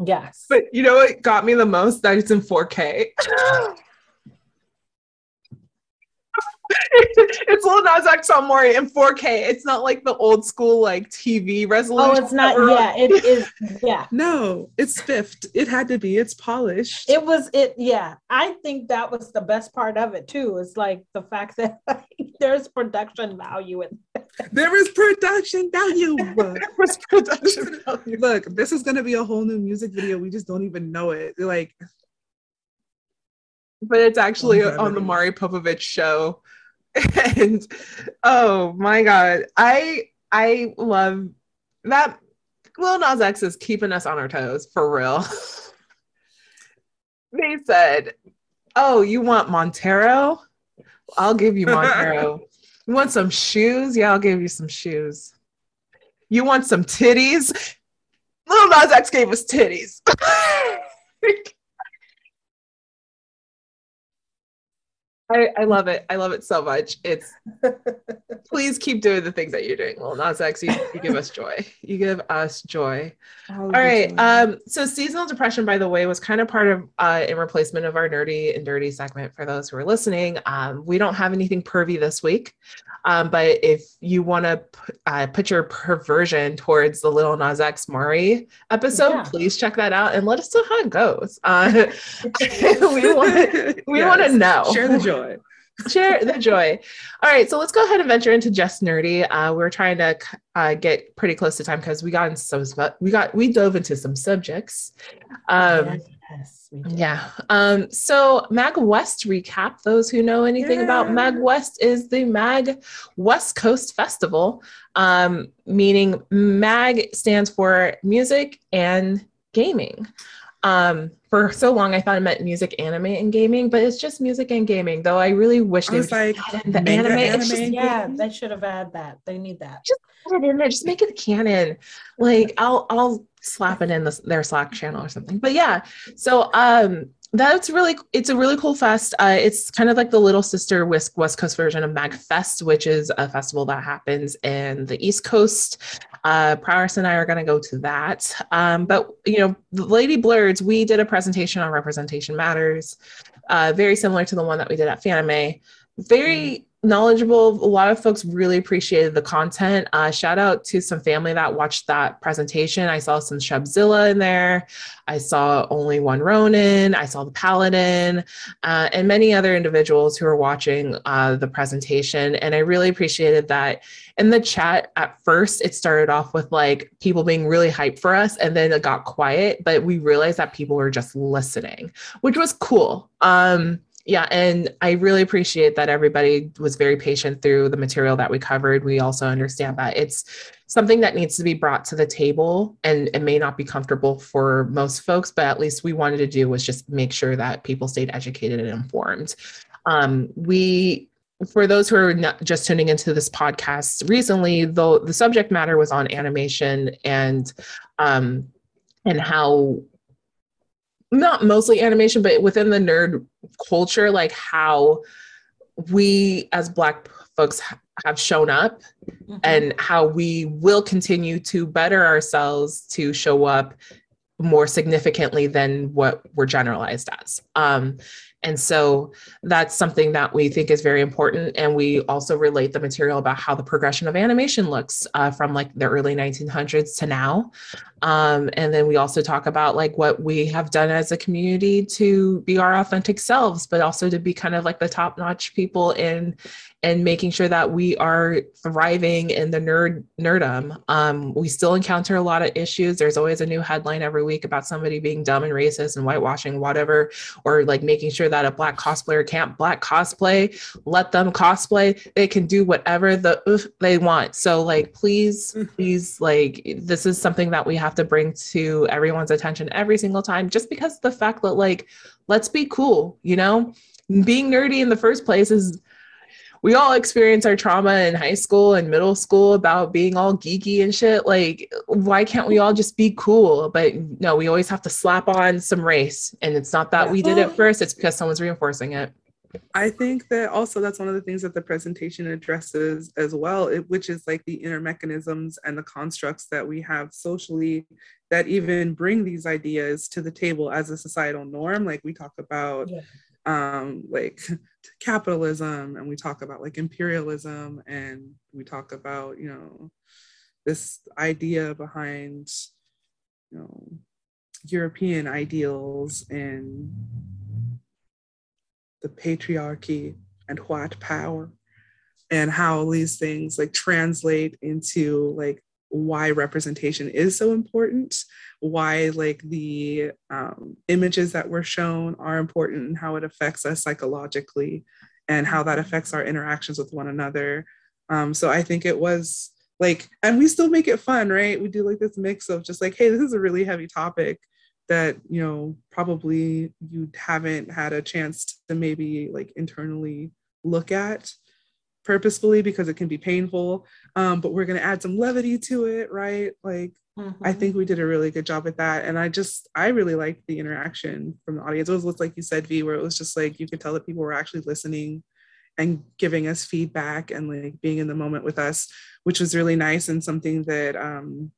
Yes, but you know what got me the most? That it's in 4K. it's Lil Nas X on Maury in 4K. It's not like the old school like TV resolution. Oh, it's not. Yeah, it is. Yeah. no, it's spiffed. It had to be. It's polished. It was. It. Yeah, I think that was the best part of it too. Is like the fact that like, there's production value in. there is production value. there was production value. Look, this is gonna be a whole new music video. We just don't even know it. Like but it's actually oh, on the Maury Povich show. and oh my god, I I love that. Lil Nas X is keeping us on our toes for real. they said, "Oh, you want Montero? I'll give you Montero. you want some shoes? Yeah, I'll give you some shoes. You want some titties? Lil Nas X gave us titties." I, I love it. I love it so much. It's please keep doing the things that you're doing. Well, not sexy. You give us joy. You give us joy. All right. Um, so seasonal depression, by the way, was kind of part of uh, in replacement of our nerdy and dirty segment for those who are listening. Um, we don't have anything pervy this week. Um, but if you want to p- uh, put your perversion towards the Lil Nas X Maury episode, yeah. please check that out and let us know how it goes. Uh, we want we yes. want to know. Share the joy. Share the joy. All right, so let's go ahead and venture into just nerdy. Uh, we're trying to uh, get pretty close to time because we got into some we got we dove into some subjects. Um, yes, yeah. Um, so Mag West recap. Those who know anything yeah. about Mag West is the Mag West Coast Festival, um, meaning Mag stands for music and gaming. Um, for so long, I thought it meant music, anime, and gaming, but it's just music and gaming. Though I really wish they would like the anime. anime just, yeah, they should have had that. They need that. Just put it in there. Just make it canon. Like I'll I'll slap it in the, their Slack channel or something. But yeah, so um, that's really it's a really cool fest. Uh, it's kind of like the little sister west, coast version of MagFest which is a festival that happens in the east coast. Uh, and i are going to go to that. Um, but you know lady Blerds we did a presentation on representation matters uh, very similar to the one that we did at fanime very knowledgeable. A lot of folks really appreciated the content. Uh, shout out to some family that watched that presentation. I saw some Shubzilla in there. I saw only one Ronin. I saw the Paladin, uh, and many other individuals who were watching uh, the presentation. And I really appreciated that. In the chat, at first, it started off with like people being really hyped for us, and then it got quiet. But we realized that people were just listening, which was cool. Um, yeah, and I really appreciate that everybody was very patient through the material that we covered. We also understand that it's something that needs to be brought to the table and it may not be comfortable for most folks, but at least we wanted to do was just make sure that people stayed educated and informed. Um, we for those who are not just tuning into this podcast recently, though the subject matter was on animation and um, and how not mostly animation, but within the nerd culture, like how we as Black folks have shown up mm-hmm. and how we will continue to better ourselves to show up more significantly than what we're generalized as. Um, and so that's something that we think is very important. And we also relate the material about how the progression of animation looks uh, from like the early 1900s to now. Um, and then we also talk about like what we have done as a community to be our authentic selves, but also to be kind of like the top notch people in and making sure that we are thriving in the nerd nerdum. Um, we still encounter a lot of issues. There's always a new headline every week about somebody being dumb and racist and whitewashing whatever, or like making sure that a black cosplayer can't black cosplay. Let them cosplay. They can do whatever the oof they want. So like, please, mm-hmm. please, like this is something that we have to bring to everyone's attention every single time. Just because the fact that like, let's be cool, you know. Being nerdy in the first place is we all experience our trauma in high school and middle school about being all geeky and shit. Like, why can't we all just be cool? But no, we always have to slap on some race. And it's not that we did it first, it's because someone's reinforcing it. I think that also that's one of the things that the presentation addresses as well, it, which is like the inner mechanisms and the constructs that we have socially that even bring these ideas to the table as a societal norm. Like we talk about yeah um, like capitalism and we talk about like imperialism and we talk about you know this idea behind you know european ideals and the patriarchy and white power and how these things like translate into like why representation is so important why like the um, images that were shown are important and how it affects us psychologically and how that affects our interactions with one another. Um, so i think it was like and we still make it fun right? We do like this mix of just like hey this is a really heavy topic that you know probably you haven't had a chance to maybe like internally look at purposefully because it can be painful. Um, but we're going to add some levity to it right? Like mm-hmm. i think we did a really good job at that. And i just i really liked the interaction from the audience. It was like you said v where it was just like you could tell that people were actually listening and giving us feedback and like being in the moment with us which was really nice and something that um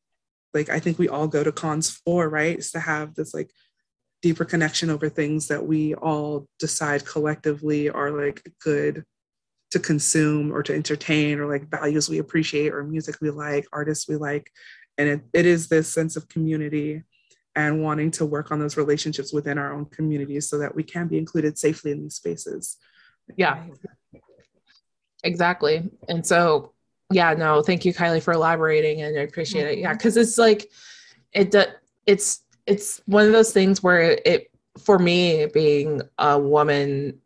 like i think we all go to cons for right? Is to have this like deeper connection over things that we all decide collectively are like good to consume or to entertain or like values we appreciate or music we like artists we like. And it, it is this sense of community and wanting to work on those relationships within our own communities so that we can be included safely in these spaces. Yeah. Exactly. And so yeah no thank you kylie for elaborating and i appreciate mm-hmm. it yeah because it's like it it's it's one of those things where it for me being a woman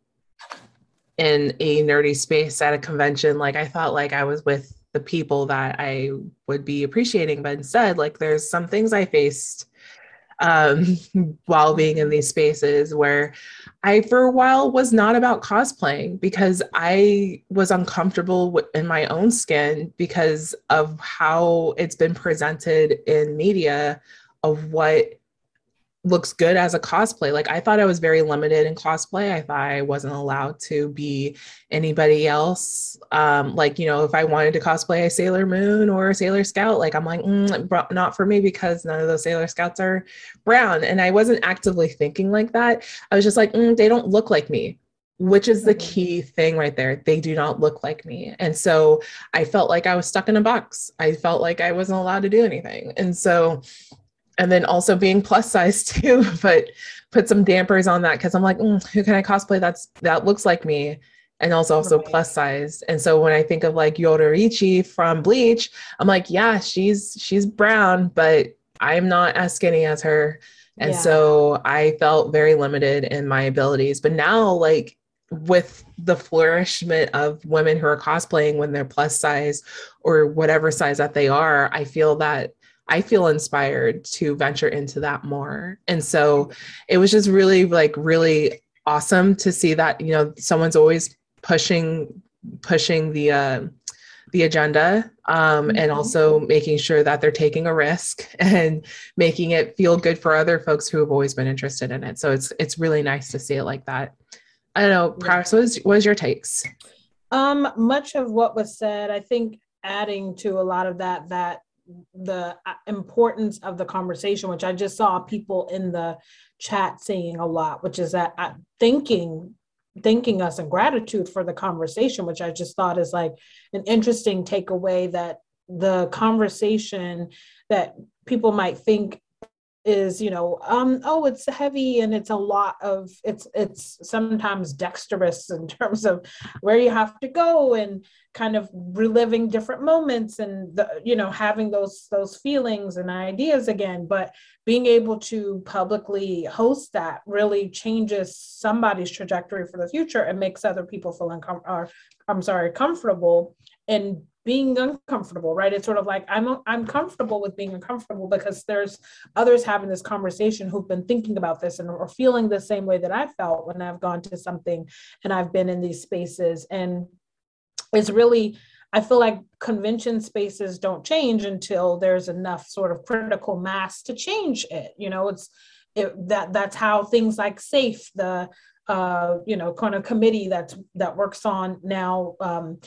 in a nerdy space at a convention like i felt like i was with the people that i would be appreciating but instead like there's some things i faced um, while being in these spaces where I, for a while, was not about cosplaying because I was uncomfortable in my own skin because of how it's been presented in media of what looks good as a cosplay. Like I thought I was very limited in cosplay. I thought I wasn't allowed to be anybody else. Um, like you know, if I wanted to cosplay a Sailor Moon or a Sailor Scout, like I'm like mm, not for me because none of those Sailor Scouts are brown. And I wasn't actively thinking like that. I was just like mm, they don't look like me. Which is the mm-hmm. key thing right there. They do not look like me. And so I felt like I was stuck in a box. I felt like I wasn't allowed to do anything. And so and then also being plus size too, but put some dampers on that because I'm like, mm, who can I cosplay that's that looks like me? And also also right. plus size. And so when I think of like Yoruichi from Bleach, I'm like, yeah, she's she's brown, but I'm not as skinny as her. And yeah. so I felt very limited in my abilities. But now, like with the flourishment of women who are cosplaying when they're plus size or whatever size that they are, I feel that I feel inspired to venture into that more. And so it was just really like really awesome to see that, you know, someone's always pushing pushing the uh the agenda um, mm-hmm. and also making sure that they're taking a risk and making it feel good for other folks who have always been interested in it. So it's it's really nice to see it like that. I don't know, Paris, what was, what was your takes? Um, much of what was said, I think adding to a lot of that, that the uh, importance of the conversation, which I just saw people in the chat saying a lot, which is that uh, thinking thanking us and gratitude for the conversation, which I just thought is like an interesting takeaway that the conversation that people might think is you know um oh it's heavy and it's a lot of it's it's sometimes dexterous in terms of where you have to go and kind of reliving different moments and the you know having those those feelings and ideas again. But being able to publicly host that really changes somebody's trajectory for the future and makes other people feel uncomfortable or i'm sorry comfortable and being uncomfortable, right? It's sort of like I'm I'm comfortable with being uncomfortable because there's others having this conversation who've been thinking about this and are feeling the same way that I felt when I've gone to something and I've been in these spaces. And it's really I feel like convention spaces don't change until there's enough sort of critical mass to change it. You know, it's it, that that's how things like SAFE, the uh, you know, kind of committee that's that works on now um,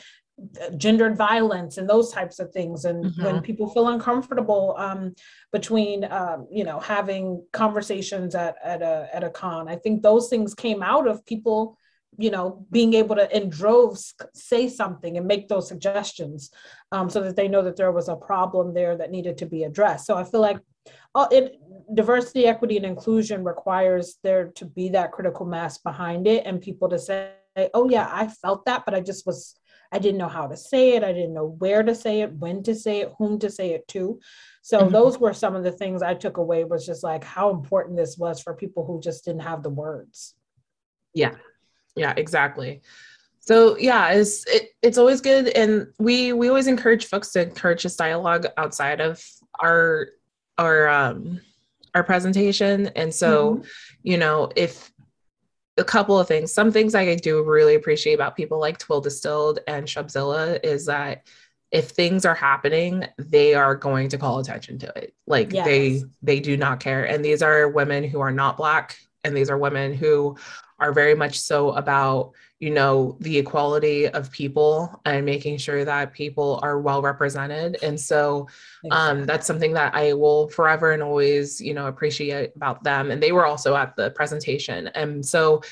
gendered violence and those types of things and mm-hmm. when people feel uncomfortable um, between um, you know having conversations at, at a at a con i think those things came out of people you know being able to in droves say something and make those suggestions um, so that they know that there was a problem there that needed to be addressed so i feel like uh, it, diversity equity and inclusion requires there to be that critical mass behind it and people to say oh yeah i felt that but i just was I didn't know how to say it. I didn't know where to say it, when to say it, whom to say it to. So mm-hmm. those were some of the things I took away was just like how important this was for people who just didn't have the words. Yeah. Yeah, exactly. So yeah, it's it, it's always good and we we always encourage folks to encourage this dialogue outside of our our um our presentation. And so, mm-hmm. you know, if a couple of things. Some things I do really appreciate about people like Twill Distilled and Shubzilla is that if things are happening, they are going to call attention to it. Like yes. they they do not care. And these are women who are not black and these are women who are very much so about you know the equality of people and making sure that people are well represented. And so um, that's something that i will forever and always you know appreciate about them. And they were also at the presentation. And so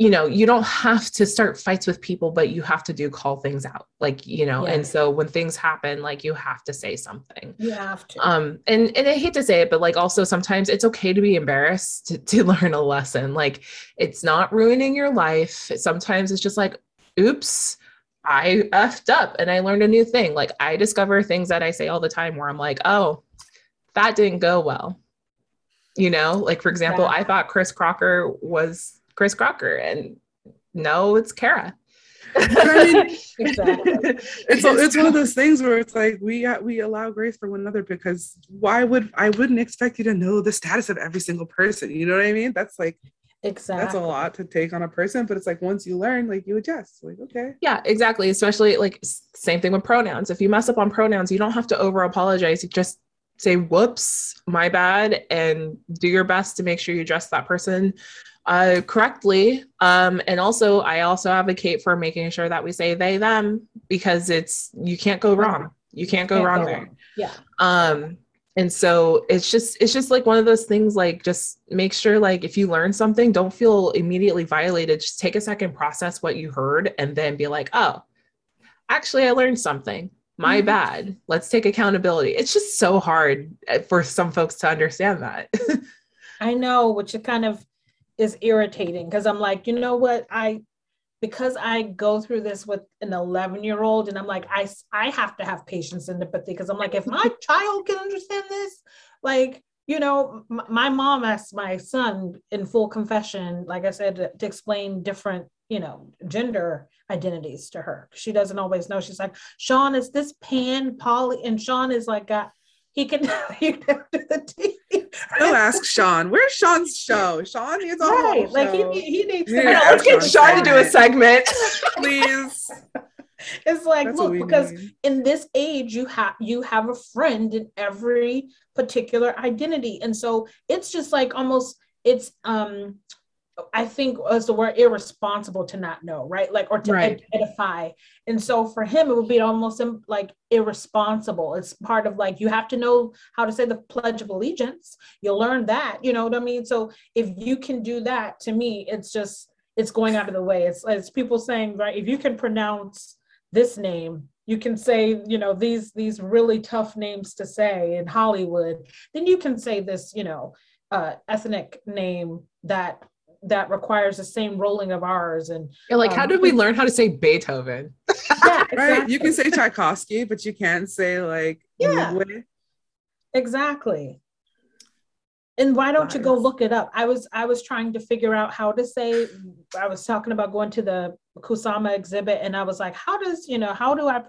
you know you don't have to start fights with people but you have to do call things out like you know yeah. and so when things happen like you have to say something you have to um and and i hate to say it but like also sometimes it's okay to be embarrassed to, to learn a lesson like it's not ruining your life sometimes it's just like oops I effed up and I learned a new thing. Like I discover things that I say all the time where I'm like, oh, that didn't go well. You know, like for example, yeah. I thought Chris Crocker was Chris Crocker and no, it's Cara. I mean, exactly. It's it's one of those things where it's like we got, we allow grace for one another because why would I wouldn't expect you to know the status of every single person. You know what I mean? That's like exactly that's a lot to take on a person, but it's like once you learn, like you adjust. Like okay, yeah, exactly. Especially like same thing with pronouns. If you mess up on pronouns, you don't have to over apologize. You just say whoops, my bad, and do your best to make sure you address that person uh, correctly. Um, and also, I also advocate for making sure that we say they, them, because it's, you can't go wrong. You can't go can't wrong go there. Wrong. Yeah. Um, and so it's just, it's just like one of those things, like just make sure, like, if you learn something, don't feel immediately violated. Just take a second, process what you heard, and then be like, oh, actually, I learned something. My mm-hmm. bad. Let's take accountability. It's just so hard uh, for some folks to understand that. I know, which kind of is irritating because I'm like, you know what? I because I go through this with an 11 year old and I'm like, I, I have to have patience and empathy because I'm like, if my child can understand this, like, you know, m- my mom asked my son in full confession, like I said, to, to explain different, you know, gender identities to her. She doesn't always know. She's like, Sean, is this pan poly? And Sean is like, got, he can, he can do the TV. Go ask Sean. Where's Sean's show? Sean needs a right. Whole like he, he needs. to let's get Sean to do a segment, please. It's like That's look because need. in this age you have you have a friend in every particular identity, and so it's just like almost it's um I think was the word irresponsible to not know, right? Like, or to right. edify. And so for him, it would be almost like irresponsible. It's part of like, you have to know how to say the Pledge of Allegiance. You'll learn that, you know what I mean? So if you can do that, to me, it's just, it's going out of the way. It's, it's people saying, right, if you can pronounce this name, you can say, you know, these, these really tough names to say in Hollywood, then you can say this, you know, uh, ethnic name that that requires the same rolling of R's and yeah, like um, how did we learn how to say Beethoven? yeah, exactly. right. You can say Tchaikovsky, but you can't say like yeah, exactly. And why don't nice. you go look it up? I was I was trying to figure out how to say. I was talking about going to the Kusama exhibit, and I was like, how does you know how do I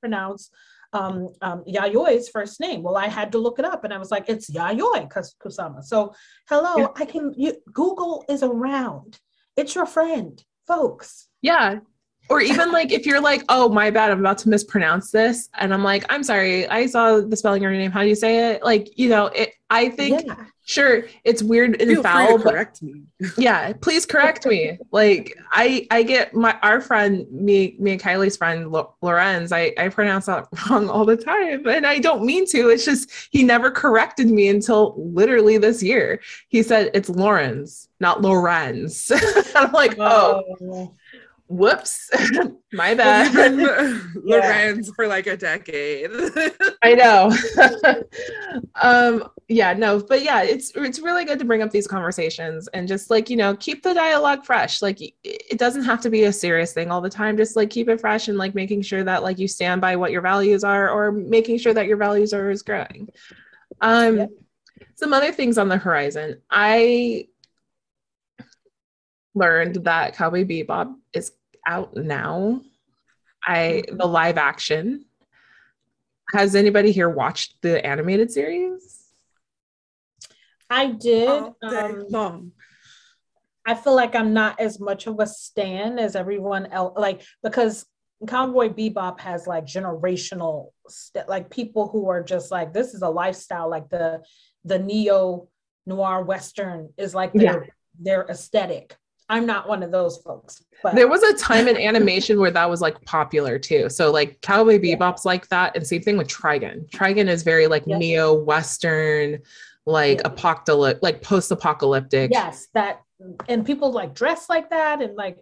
pronounce um, um, Yayoi's first name. Well, I had to look it up and I was like, it's Yayoi Kusama. So, hello, yeah. I can, you, Google is around. It's your friend, folks. Yeah. Or even like if you're like, oh, my bad, I'm about to mispronounce this. And I'm like, I'm sorry, I saw the spelling of your name. How do you say it? Like, you know, it, I think yeah. sure it's weird and Feel foul but correct me. Yeah please correct me. Like i i get my our friend me me and kylie's friend lorenz i i pronounce that wrong all the time and i don't mean to. It's just he never corrected me until literally this year. He said it's lawrence not lorenz. I'm like oh, oh whoops. My bad. lorenz yeah. for like a decade. I know. Um yeah no but yeah it's it's really good to bring up these conversations and just like you know keep the dialogue fresh. Like it doesn't have to be a serious thing all the time. Just like keep it fresh and like making sure that like you stand by what your values are or making sure that your values are is growing. Um yep. some other things on the horizon. I learned that cowboy bebop out now i the live action has anybody here watched the animated series I did. Um, long. I feel like I'm not as much of a stan as everyone else, like because Cowboy Bebop has like generational, st- like people who are just like this is a lifestyle, like the the neo noir western is like their yeah. their aesthetic. I'm not one of those folks. But there was a time in animation where that was like popular too. So like Cowboy Bebop's like that, and same thing with Trigun. Trigun is very like yes. neo western like apocalyptic, like post-apocalyptic. Yes, that and people like dress like that and like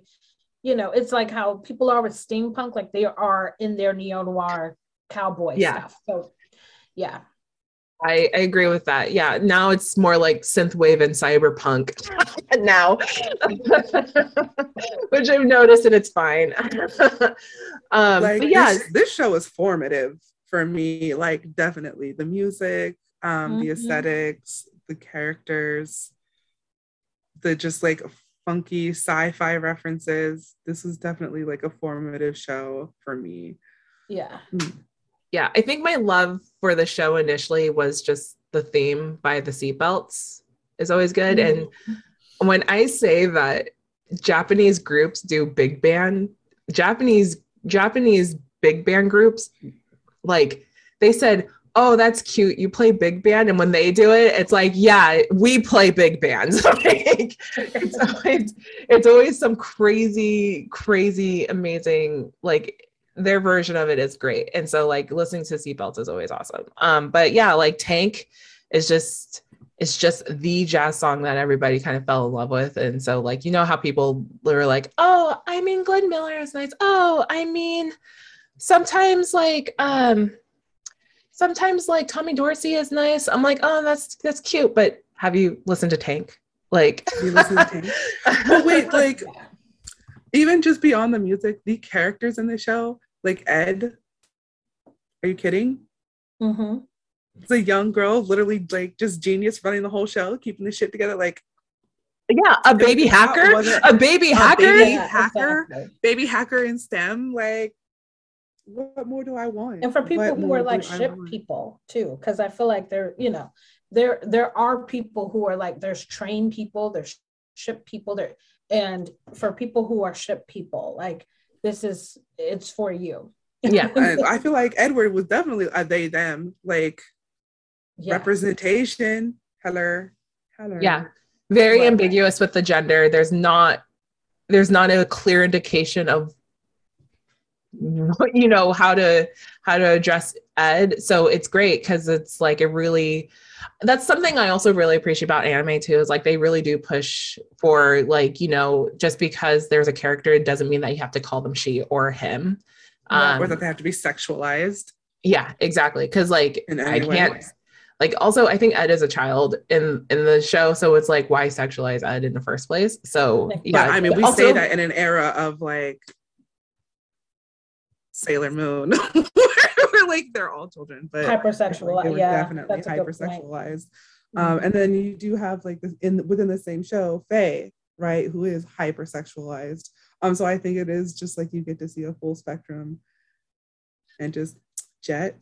you know, it's like how people are with steampunk, like they are in their neo noir cowboy yeah. stuff. So yeah. I, I agree with that. Yeah, now it's more like synthwave and cyberpunk now, which I've noticed and it's fine. um, like but yeah, this, this show is formative for me. Like definitely the music, um, the Mhm. aesthetics, the characters, the just like funky sci-fi references. This was definitely like a formative show for me. Yeah. Yeah, I think my love for the show initially was just the theme by the seatbelts is always good. Mm. And when I say that Japanese groups do big band, Japanese Japanese big band groups, like they said, "Oh, that's cute. You play big band," and when they do it, it's like, "Yeah, we play big bands." like, it's always it's always some crazy, crazy, amazing like their version of it is great. And so like listening to seatbelts is always awesome. Um, but yeah, like Tank is just it's just the jazz song that everybody kind of fell in love with. And so like you know how people were like, oh, I mean Glenn Miller is nice. Oh, I mean sometimes like um sometimes like Tommy Dorsey is nice. I'm like, oh, that's that's cute. But have you listened to Tank? Like You listen to Tank? But wait, like even just beyond the music, the characters in the show, like Ed. Are you kidding? hmm It's a young girl, literally like just genius running the whole show, keeping the shit together. Like yeah, a baby hacker, a baby a hacker. baby- Yeah, hacker. exactly. baby hacker in STEM. Like, what more do I want? And for people What who are like ship people too, because I feel like there, you know, there there are people who are like there's trained people, there's ship people there, and for people who are ship people, like this is it's for you. Yeah. And I feel like Edward was definitely a they them like yeah. representation. Hello, hello. Yeah. very Right. ambiguous with the gender there's not there's not a clear indication of what you know how to how to address ed so it's great because it's like it really that's something i also really appreciate about anime too is like they really do push for like you know just because there's a character it doesn't mean that you have to call them she or him. Um, or that they have to be sexualized. Yeah exactly because like i can't like also i think ed is a child in in the show so it's like why sexualize ed in the first place? So yeah But I mean, we Also- say that in an era of like Sailor Moon, where like they're all children, but hypersexual. they were yeah, definitely that's a good point. hypersexualized. Um, and then you do have like this in within the same show, Faye, right, who is hypersexualized. Um, so I think it is just like you get to see a full spectrum, and just Jet.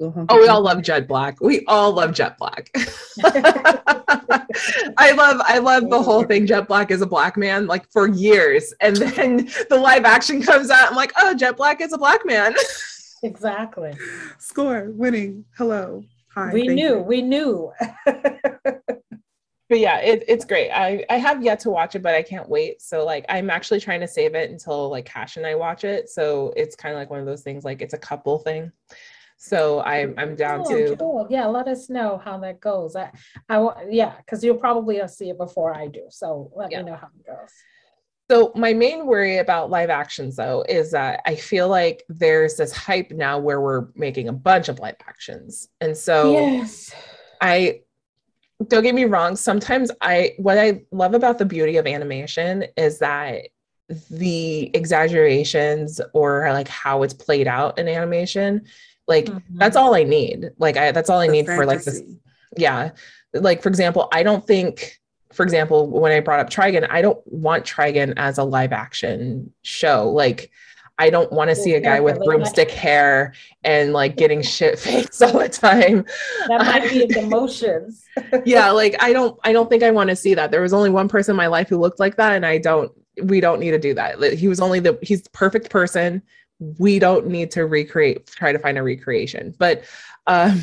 oh we all love jet black we all love jet black i love i love the whole thing jet black is a black man like for years and then the live action comes out i'm like oh jet black is a black man Exactly. score winning. Hello, hi. we knew. you. We knew. but yeah it, it's great i i have yet to watch it but i can't wait so like i'm actually trying to save it until like cash and i watch it so it's kind of like one of those things like it's a couple thing so i'm i'm down Oh, to cool. Yeah, let us know how that goes. I, I, wa- yeah, because you'll probably see it before I do. So let Yeah. me know how it goes. So my main worry about live actions though is that I feel like there's this hype now where we're making a bunch of live actions. And so yes. I don't get me wrong, sometimes I what I love about the beauty of animation is that the exaggerations or like how it's played out in animation, like Mm-hmm. that's all I need. Like I that's all I The need for like this yeah like for example i don't think for example when i brought up Trigun i don't want Trigun as a live action show. Like i don't want to see a guy with broomstick hair and like getting shit faced all the time. That might be the emotions. yeah like i don't i don't think i want to see that. There was only one person in my life who looked like that and i don't we don't need to do that. He was only the he's the perfect person. We don't need to recreate try to find a recreation. But um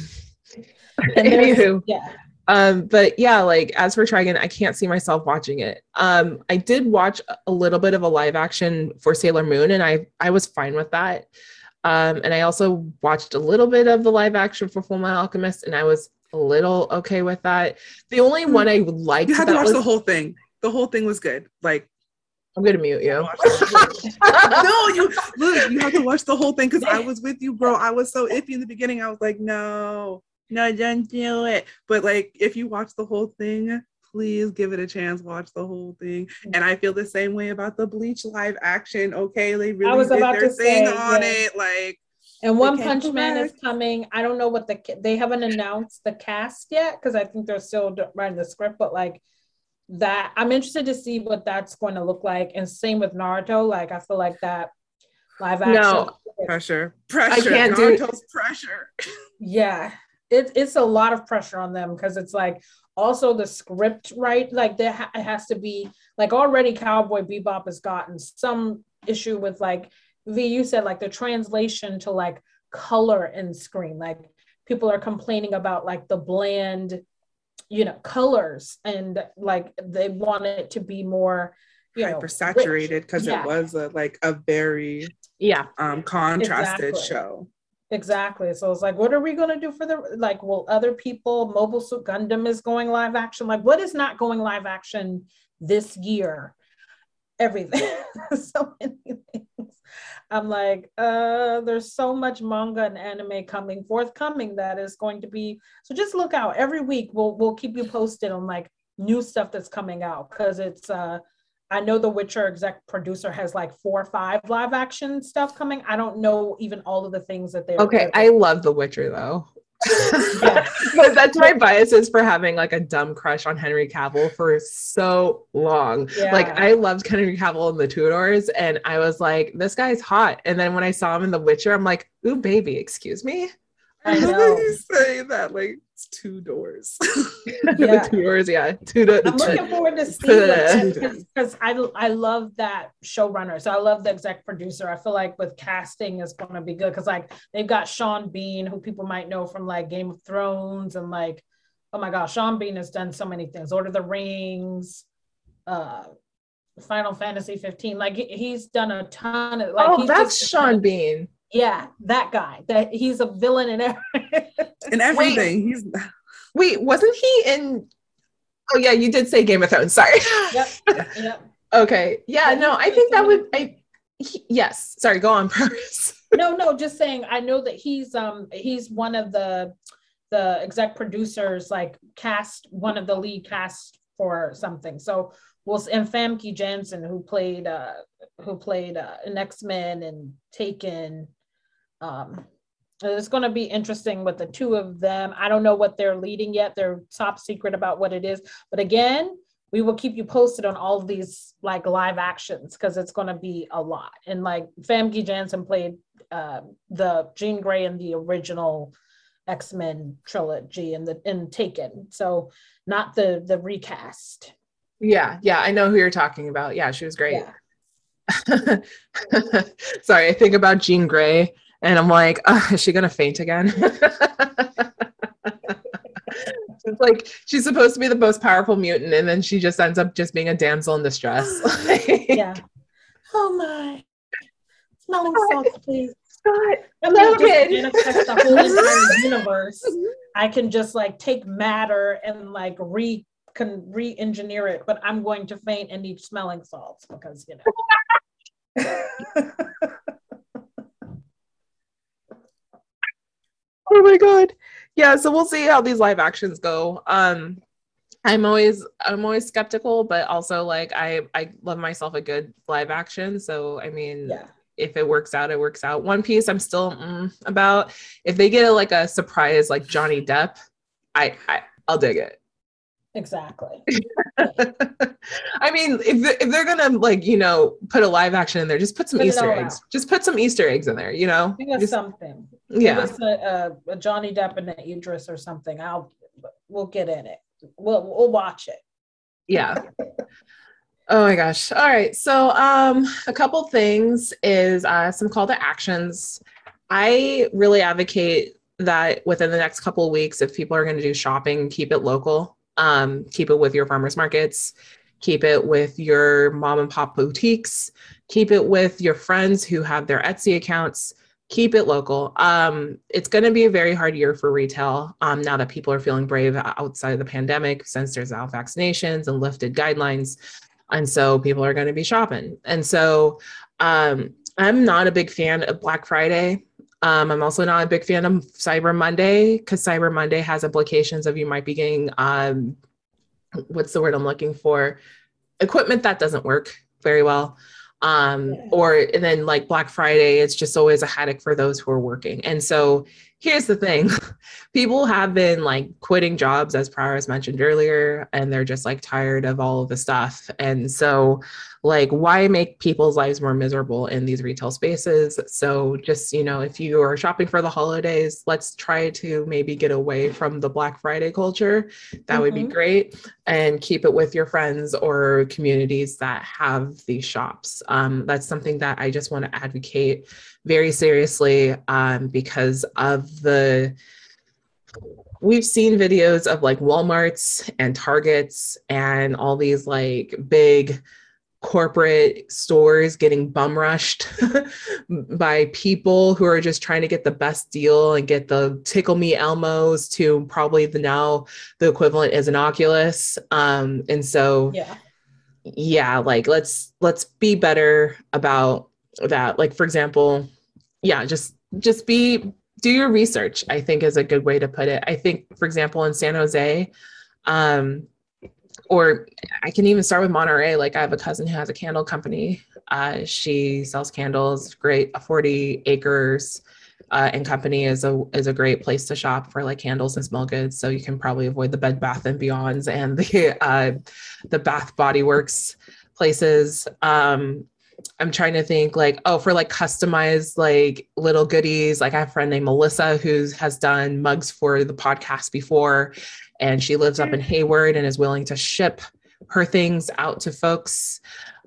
anywho. Yeah. Um but yeah like as for Trigun i can't see myself watching it um i did watch a little bit of a live action for sailor moon and i i was fine with that um and i also watched a little bit of the live action for full metal alchemist and i was a little okay with that the only Hmm. one i liked You had to watch was- the whole thing. The whole thing was good. Like, i'm gonna mute you watch the whole- no, you look. You have to watch the whole thing because I was with you, bro. I was so iffy in the beginning. I was like, no, no, don't do it. But like, if you watch the whole thing, please give it a chance. Watch the whole thing. Mm. And I feel the same way about the Bleach live action. Okay, they really I was did about their to thing say, on yeah. it. Like, And One Punch Man is coming. I don't know what the they haven't announced the cast yet because I think they're still writing the script. But like that, I'm interested to see what that's going to look like. And same with Naruto. Like I feel like that live action. No. pressure, pressure. I can't do- pressure. Yeah, it, it's a lot of pressure on them because it's like also the script, right? Like there ha- has to be like already Cowboy Bebop has gotten some issue with like V. You said like the translation to like color and screen. Like people are complaining about like the bland, you know, colors and like they want it to be more, you Hyper saturated because Yeah. it was a like a very Yeah. um contrasted Exactly. show. Exactly. So it's like, what are we going to do for the like? Will other people? Mobile Suit Gundam is going live action. Like, what is not going live action this year? Everything. so many things. I'm like, uh, there's so much manga and anime coming forthcoming that is going to be. So just look out every week. We'll we'll keep you posted on like new stuff that's coming out because it's uh I know The Witcher exec producer has like four or five live action stuff coming. I don't know even all of the things that they're Okay, I love The Witcher though. But that's my biases for having like a dumb crush on Henry Cavill for so long. Yeah. Like I loved Henry Cavill in the Tudors, and I was like, this guy's hot. And then when I saw him in The Witcher, I'm like, ooh, baby, excuse me. I How know. do you say that? Like it's two doors. Yeah. the Tudors, yeah. Tudor. I'm looking forward to Yeah. seeing because I I love that showrunner. So I love the exec producer. I feel like with casting is going to be good because like they've got Sean Bean, who people might know from like Game of Thrones and like oh my gosh, Sean Bean has done so many things. Lord of the Rings, uh, Final Fantasy 15. Like he's done a ton of like. oh, that's just- Sean Bean. Yeah, that guy. That he's a villain in everything. in everything. He's Wait, wasn't he in? Oh yeah, you did say Game of Thrones. Sorry. yep. Yep. Okay. Yeah. Yeah, No, I think that would. I. he- yes. Sorry. Go on, Paris. no no just saying i know that he's um he's one of the the exec producers like cast one of the lead cast for something so we'll and famke janssen who played uh who played uh, in x-men and taken um it's going to be interesting with the two of them i don't know what they're leading yet they're top secret about what it is but again we will keep you posted on all of these like live actions because it's going to be a lot. And like Famke Janssen played uh, the Jean Grey in the original X Men trilogy and the in Taken, so not the the recast. Yeah. Yeah. I know who you're talking about. Yeah, she was great. Yeah. Sorry, I think about Jean Grey, and I'm like, "Ugh, is she gonna faint again? It's like she's supposed to be the most powerful mutant, and then she just ends up just being a damsel in distress. yeah. Oh my. Smelling oh salts, please. God, I mean, Logan. the whole universe. I can just like take matter and like re can re-engineer it, but I'm going to faint and need smelling salts because you know. Oh my god. Yeah, so we'll see how these live actions go. Um I'm always I'm always skeptical, but also like I I love myself a good live action. So I mean, yeah. if it works out, it works out. One Piece, I'm still mm, about. If they get a, like a surprise like Johnny Depp, I, I I'll dig it. Exactly. I mean, if they're, if they're gonna like you know put a live action in there, just put some Put Easter eggs. out. Just put some Easter eggs in there. You know, Give us Just- something. yeah. Give us a, a, a Johnny Depp and an Idris or something. I'll we'll get in it. We'll we'll watch it. yeah oh my gosh all right so um a couple things is uh some call to actions i really advocate that within the next couple of weeks if people are going to do shopping keep it local um keep it with your farmers markets keep it with your mom and pop boutiques keep it with your friends who have their etsy accounts keep it local. Um it's going to be a very hard year for retail um now that people are feeling brave outside of the pandemic since there's out vaccinations and lifted guidelines and so people are going to be shopping. And so um i'm not a big fan of black friday Um, I'm also not a big fan of Cyber Monday because Cyber Monday has implications of you might be getting um, what's the word I'm looking for? Equipment that doesn't work very well. Um, yeah. or and then like Black Friday, it's just always a headache for those who are working. And so here's the thing people have been like quitting jobs as Prowers mentioned earlier and they're just like tired of all of the stuff and so like why make people's lives more miserable in these retail spaces so just you know if you are shopping for the holidays let's try to maybe get away from the black friday culture that mm-hmm. would be mm-hmm. great and keep it with your friends or communities that have these shops um, that's something that i just want to advocate very seriously um, because of the we've seen videos of like Walmarts and Targets and all these like big corporate stores getting bum rushed by people who are just trying to get the best deal and get the tickle me elmos to probably the now the equivalent is an oculus. Um and so yeah. yeah like let's let's be better about that. Like for example yeah just just be do your research i think is a good way to put it. I think for example in san jose um, or i can even start with monterey. Like i have a cousin who has a candle company. Uh, she sells candles great 40 acres uh, and company is a is a great place to shop for like candles and smell goods so you can probably avoid the bed bath and beyonds and the uh, the bath body works places. Um, I'm trying to think like, oh, for like customized like little goodies. Like I have a friend named Melissa who has done mugs for the podcast before, and she lives up in Hayward and is willing to ship her things out to folks.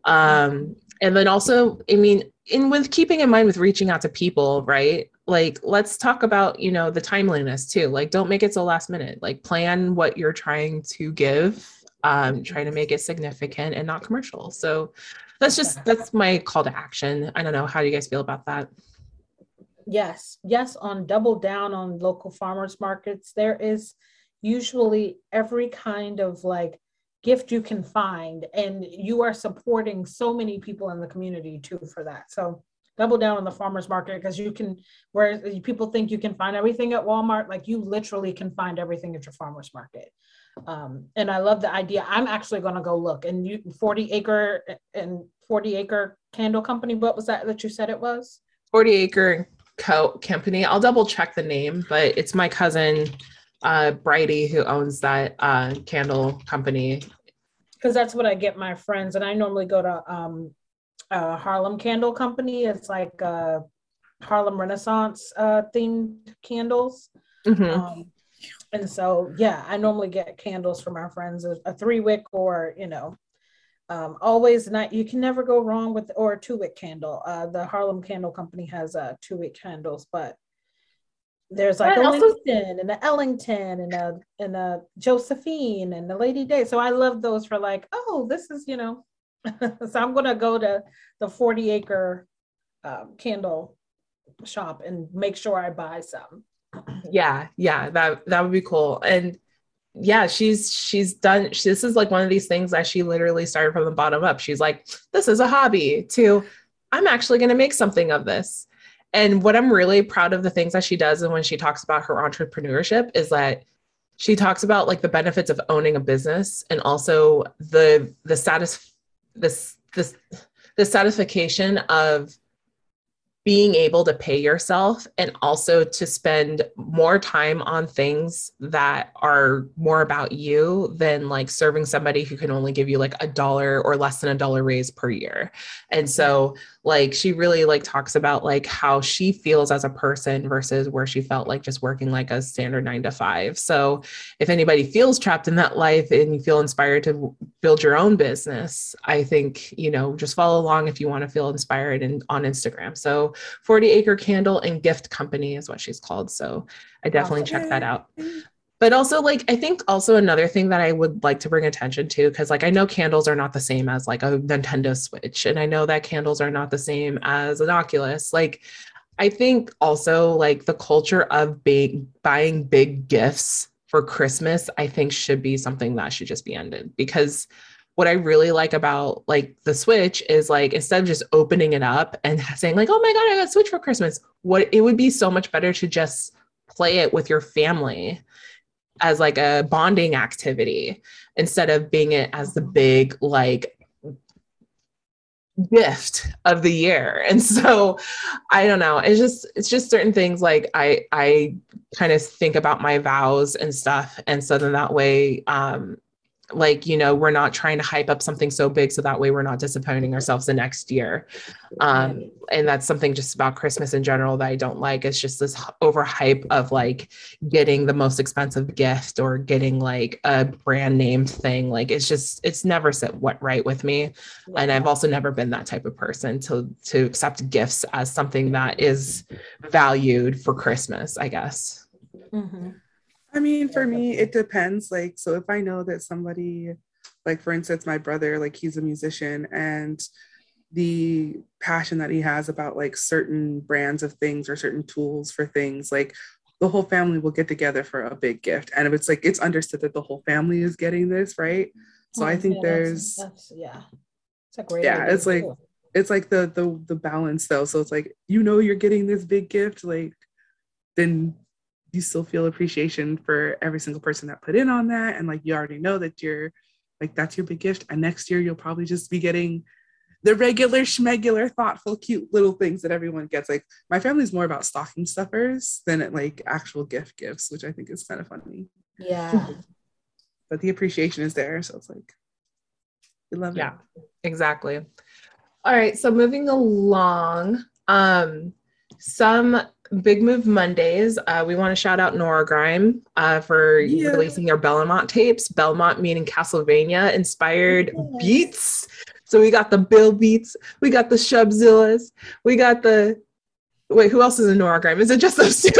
Um, and then also, I mean, in with keeping in mind with reaching out to people, right? Like, let's talk about, you know, the timeliness too. Like, don't make it so last minute. Like, plan what you're trying to give um, trying to make it significant and not commercial. So that's just that's my call to action. I don't know. How do you guys feel about that? Yes, yes, on double down on local farmers markets. There is usually every kind of like gift you can find, and you are supporting so many people in the community too for that. So double down on the farmers market because you can where people think you can find everything at Walmart, like you literally can find everything at your farmers market. Um, and I love the idea. I'm actually going to go look. And you, 40 acre and 40 acre candle company. What was that that you said it was? 40 acre co company. I'll double check the name, but it's my cousin uh Bridie who owns that uh candle company. Because that's what I get my friends, and I normally go to um uh Harlem Candle Company. It's like uh Harlem Renaissance uh themed candles. Mm-hmm. Um, and so yeah i normally get candles from our friends a, a three wick or you know um, always not you can never go wrong with or a two wick candle uh, the harlem candle company has uh, two wick candles but there's like a Winston and a Ellington and a and a Josephine and the Lady Day. So I love those for like, oh, this is you know. so I'm gonna go to the 40 acre um, candle shop and make sure I buy some yeah yeah that that would be cool. And yeah she's she's done she, this is like one of these things that she literally started from the bottom up. She's like this is a hobby to i'm actually going to make something of this. And what i'm really proud of the things that she does and when she talks about her entrepreneurship is that she talks about like the benefits of owning a business and also the the status this this the satisfaction of being able to pay yourself and also to spend more time on things that are more about you than like serving somebody who can only give you like a dollar or less than a dollar raise per year. And so like she really like talks about like how she feels as a person versus where she felt like just working like a standard 9 to 5. So if anybody feels trapped in that life and you feel inspired to build your own business, I think, you know, just follow along if you want to feel inspired and on Instagram. So 40 Acre Candle and Gift Company is what she's called. So I definitely check that out. But also like i think also another thing that i would like to bring attention to because like i know candles are not the same as like a nintendo switch and i know that candles are not the same as an oculus. Like i think also like the culture of big buying big gifts for christmas i think should be something that should just be ended. Because what I really like about like the Switch is like instead of just opening it up and saying like, "Oh my god, I got Switch for Christmas," what it would be so much better to just play it with your family as like a bonding activity instead of being it as the big like gift of the year. And so i don't know. It's just it's just certain things like i i kind of think about my vows and stuff. And so then that way um like you know we're not trying to hype up something so big so that way we're not disappointing ourselves the next year. Um and that's something just about christmas in general that i don't like. It's just this overhype of like getting the most expensive gift or getting like a brand named thing. Like it's just it's never set what right with me. And i've also never been that type of person to to accept gifts as something that is valued for christmas i guess. Mm-hmm. I mean, for me, it depends. Like, so if I know that somebody, like for instance, my brother, like he's a musician and the passion that he has about like certain brands of things or certain tools for things, like the whole family will get together for a big gift. And if it's like it's understood that the whole family is getting this, right? So I mm-hmm. think Yeah, there's that's, that's yeah, it's a great. Yeah, it's like- too. it's like the the the balance though. So it's like you know you're getting this big gift, like then you still feel appreciation for every single person that put in on that, and like you already know that you're like that's your big gift. And next year you'll probably just be getting the regular schmegular, thoughtful, cute little things that everyone gets. Like my family's more about stocking stuffers than it like actual gift gifts, which I think is kind of funny. yeah. But the appreciation is there, so it's like we love it. Yeah. exactly all right so moving along um some big move mondays uh, we want to shout out nora grime uh, for Yeah. releasing their belmont tapes belmont meaning castlevania inspired beats so we got the bill beats we got the shubzillas we got the wait who else is in nora grime is it just those two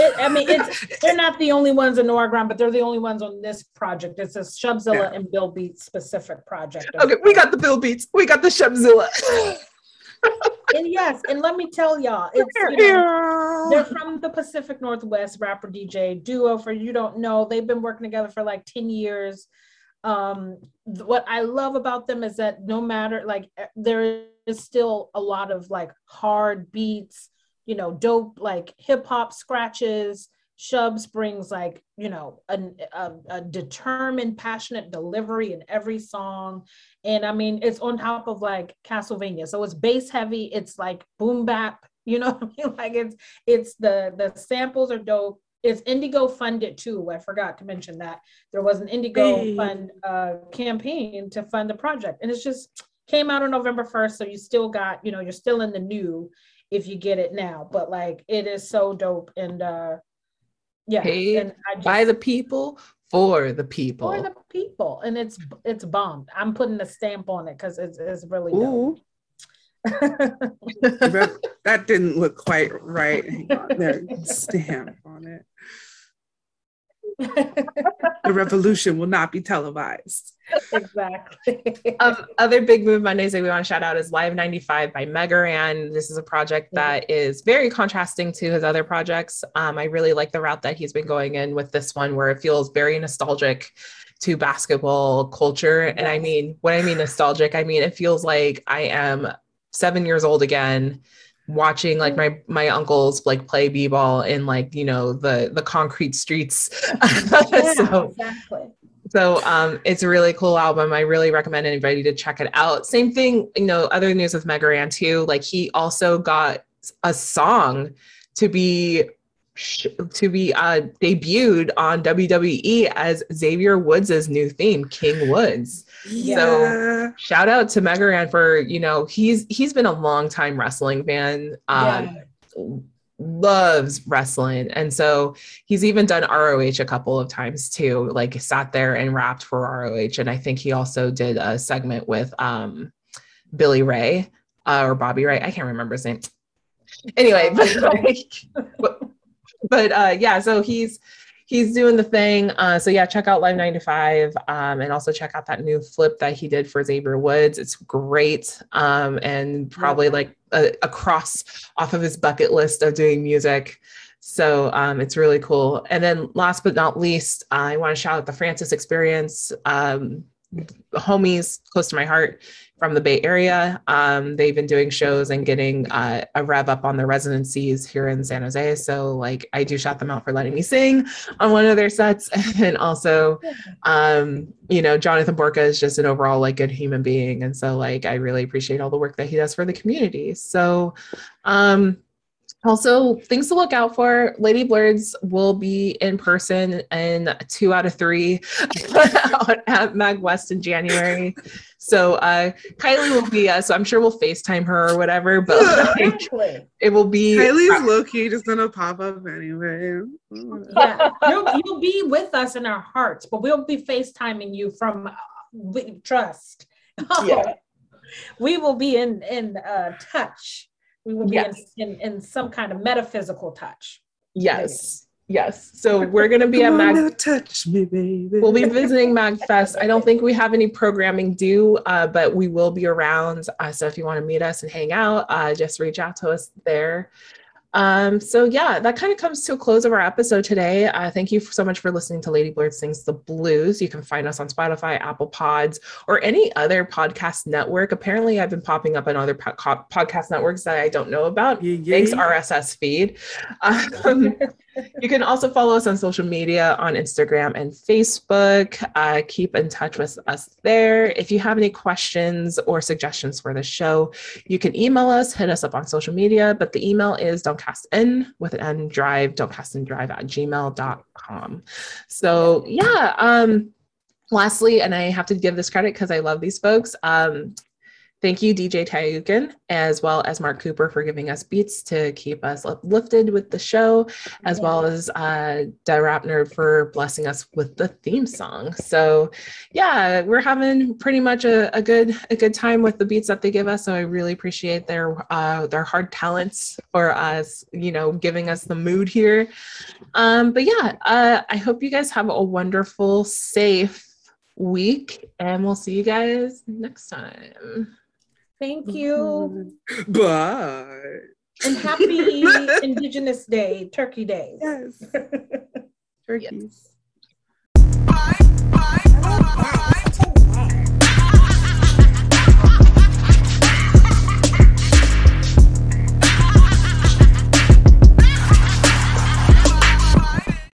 It, I mean, it's they're not the only ones in Nora Grime, but they're the only ones on this project. It's a Shubzilla Yeah. and Bill Beats specific project. okay we got the bill beats we got the shubzilla and yes, and let me tell y'all, it's you know, they're from the Pacific Northwest rapper DJ duo. For you don't know, they've been working together for like 10 years. Um, th- what I love about them is that no matter like there is still a lot of like hard beats, you know, dope like hip hop scratches. Shubs brings like, you know, an, a, a determined, passionate delivery in every song. And I mean, it's on top of like Castlevania. So it's bass heavy, it's like boom bap, you know what I mean? Like it's it's the the samples are dope. It's Indigo funded too. I forgot to mention that there was an Indigo Hey. fund uh, campaign to fund the project, and it's just came out on November first. So you still got, you know, you're still in the new if you get it now. But like, it is so dope, and uh, yeah, Paid and I just, by the people for the people for the people, and it's it's bombed. I'm putting a stamp on it because it's it's really dope. Ooh. That- that didn't look quite right. Hang on, there, stamp on it. The revolution will not be televised. exactly. um, other big move Mondays that we want to shout out is Live 95 by Megaran. This is a project that is very contrasting to his other projects. Um, I really like the route that he's been going in with this one, where it feels very nostalgic to basketball culture. And I mean, when I mean nostalgic, I mean it feels like I am seven years old again watching like my my uncles like play b-ball in like you know the the concrete streets yeah, so exactly. so um, it's a really cool album. I really recommend anybody to check it out. Same thing, you know, other news with Megaran too. Like he also got a song to be to be uh, debuted on WWE as Xavier Woods' new theme, King Woods. Yeah. Shout out to Megaran for you know he's he's been a long time wrestling fan. Um, loves wrestling and so he's even done ROH a couple of times too like sat there and rapped for ROH and I think he also did a segment with um Billy Ray uh, or Bobby Ray I can't remember his name anyway but like, but, uh yeah so he's he's doing the thing uh so yeah check out live 95 um and also check out that new flip that he did for Xavier Woods it's great um and probably like a, a cross off of his bucket list of doing music so um, it's really cool. And then last but not least, I want to shout out the Francis Experience. Um, homies close to my heart from the Bay Area. Um, they've been doing shows and getting uh, a rev up on their residencies here in San Jose. So, like, I do shout them out for letting me sing on one of their sets. And also, um, you know, Jonathan Borka is just an overall like good human being. And so, like, I really appreciate all the work that he does for the community. So, um, also, things to look out for. Lady Blerds will be in person in two out of three at Mag West in January. So uh, Kylie will be, uh, so I'm sure we'll FaceTime her or whatever, but like, it will be. Kylie's low key just gonna pop up anyway. Yeah, you'll, you'll be with us in our hearts, but we'll be FaceTiming you from uh, trust. Yeah. we will be in in uh, touch we will be yes. in, in, in, some kind of metaphysical touch. Yes. Yes. So we're going to be at Mag. touch me, baby. We'll be visiting MagFest. I don't think we have any programming due, uh, but we will be around. Uh, so if you want to meet us and hang out, uh, just reach out to us there. Um, so yeah, that kind of comes to a close of our episode today. Uh, thank you so much for listening to Lady Blerd Sings the Blues. You can find us on Spotify, Apple Pods, or any other podcast network. Apparently, I've been popping up on other po- podcast networks that I don't know about. Yeah, yeah. Thanks RSS feed. Um, you can also follow us on social media on Instagram and Facebook. Uh, keep in touch with us there. If you have any questions or suggestions for the show, you can email us, hit us up on social media. But the email is don't cast in with an N drive, don't cast in drive at gmail.com. So, yeah. Um, lastly, and I have to give this credit because I love these folks. Um, Thank you, DJ Tayukin, as well as Mark Cooper for giving us beats to keep us uplifted with the show, as well as uh, Nerd for blessing us with the theme song. So, yeah, we're having pretty much a, a good a good time with the beats that they give us. So I really appreciate their uh, their hard talents for us, you know, giving us the mood here. Um, but yeah, uh, I hope you guys have a wonderful, safe week, and we'll see you guys next time. Thank mm-hmm. you. Bye. And happy Indigenous Day, Turkey Day. Yes. Turkeys. Yes. Bye, bye, bye,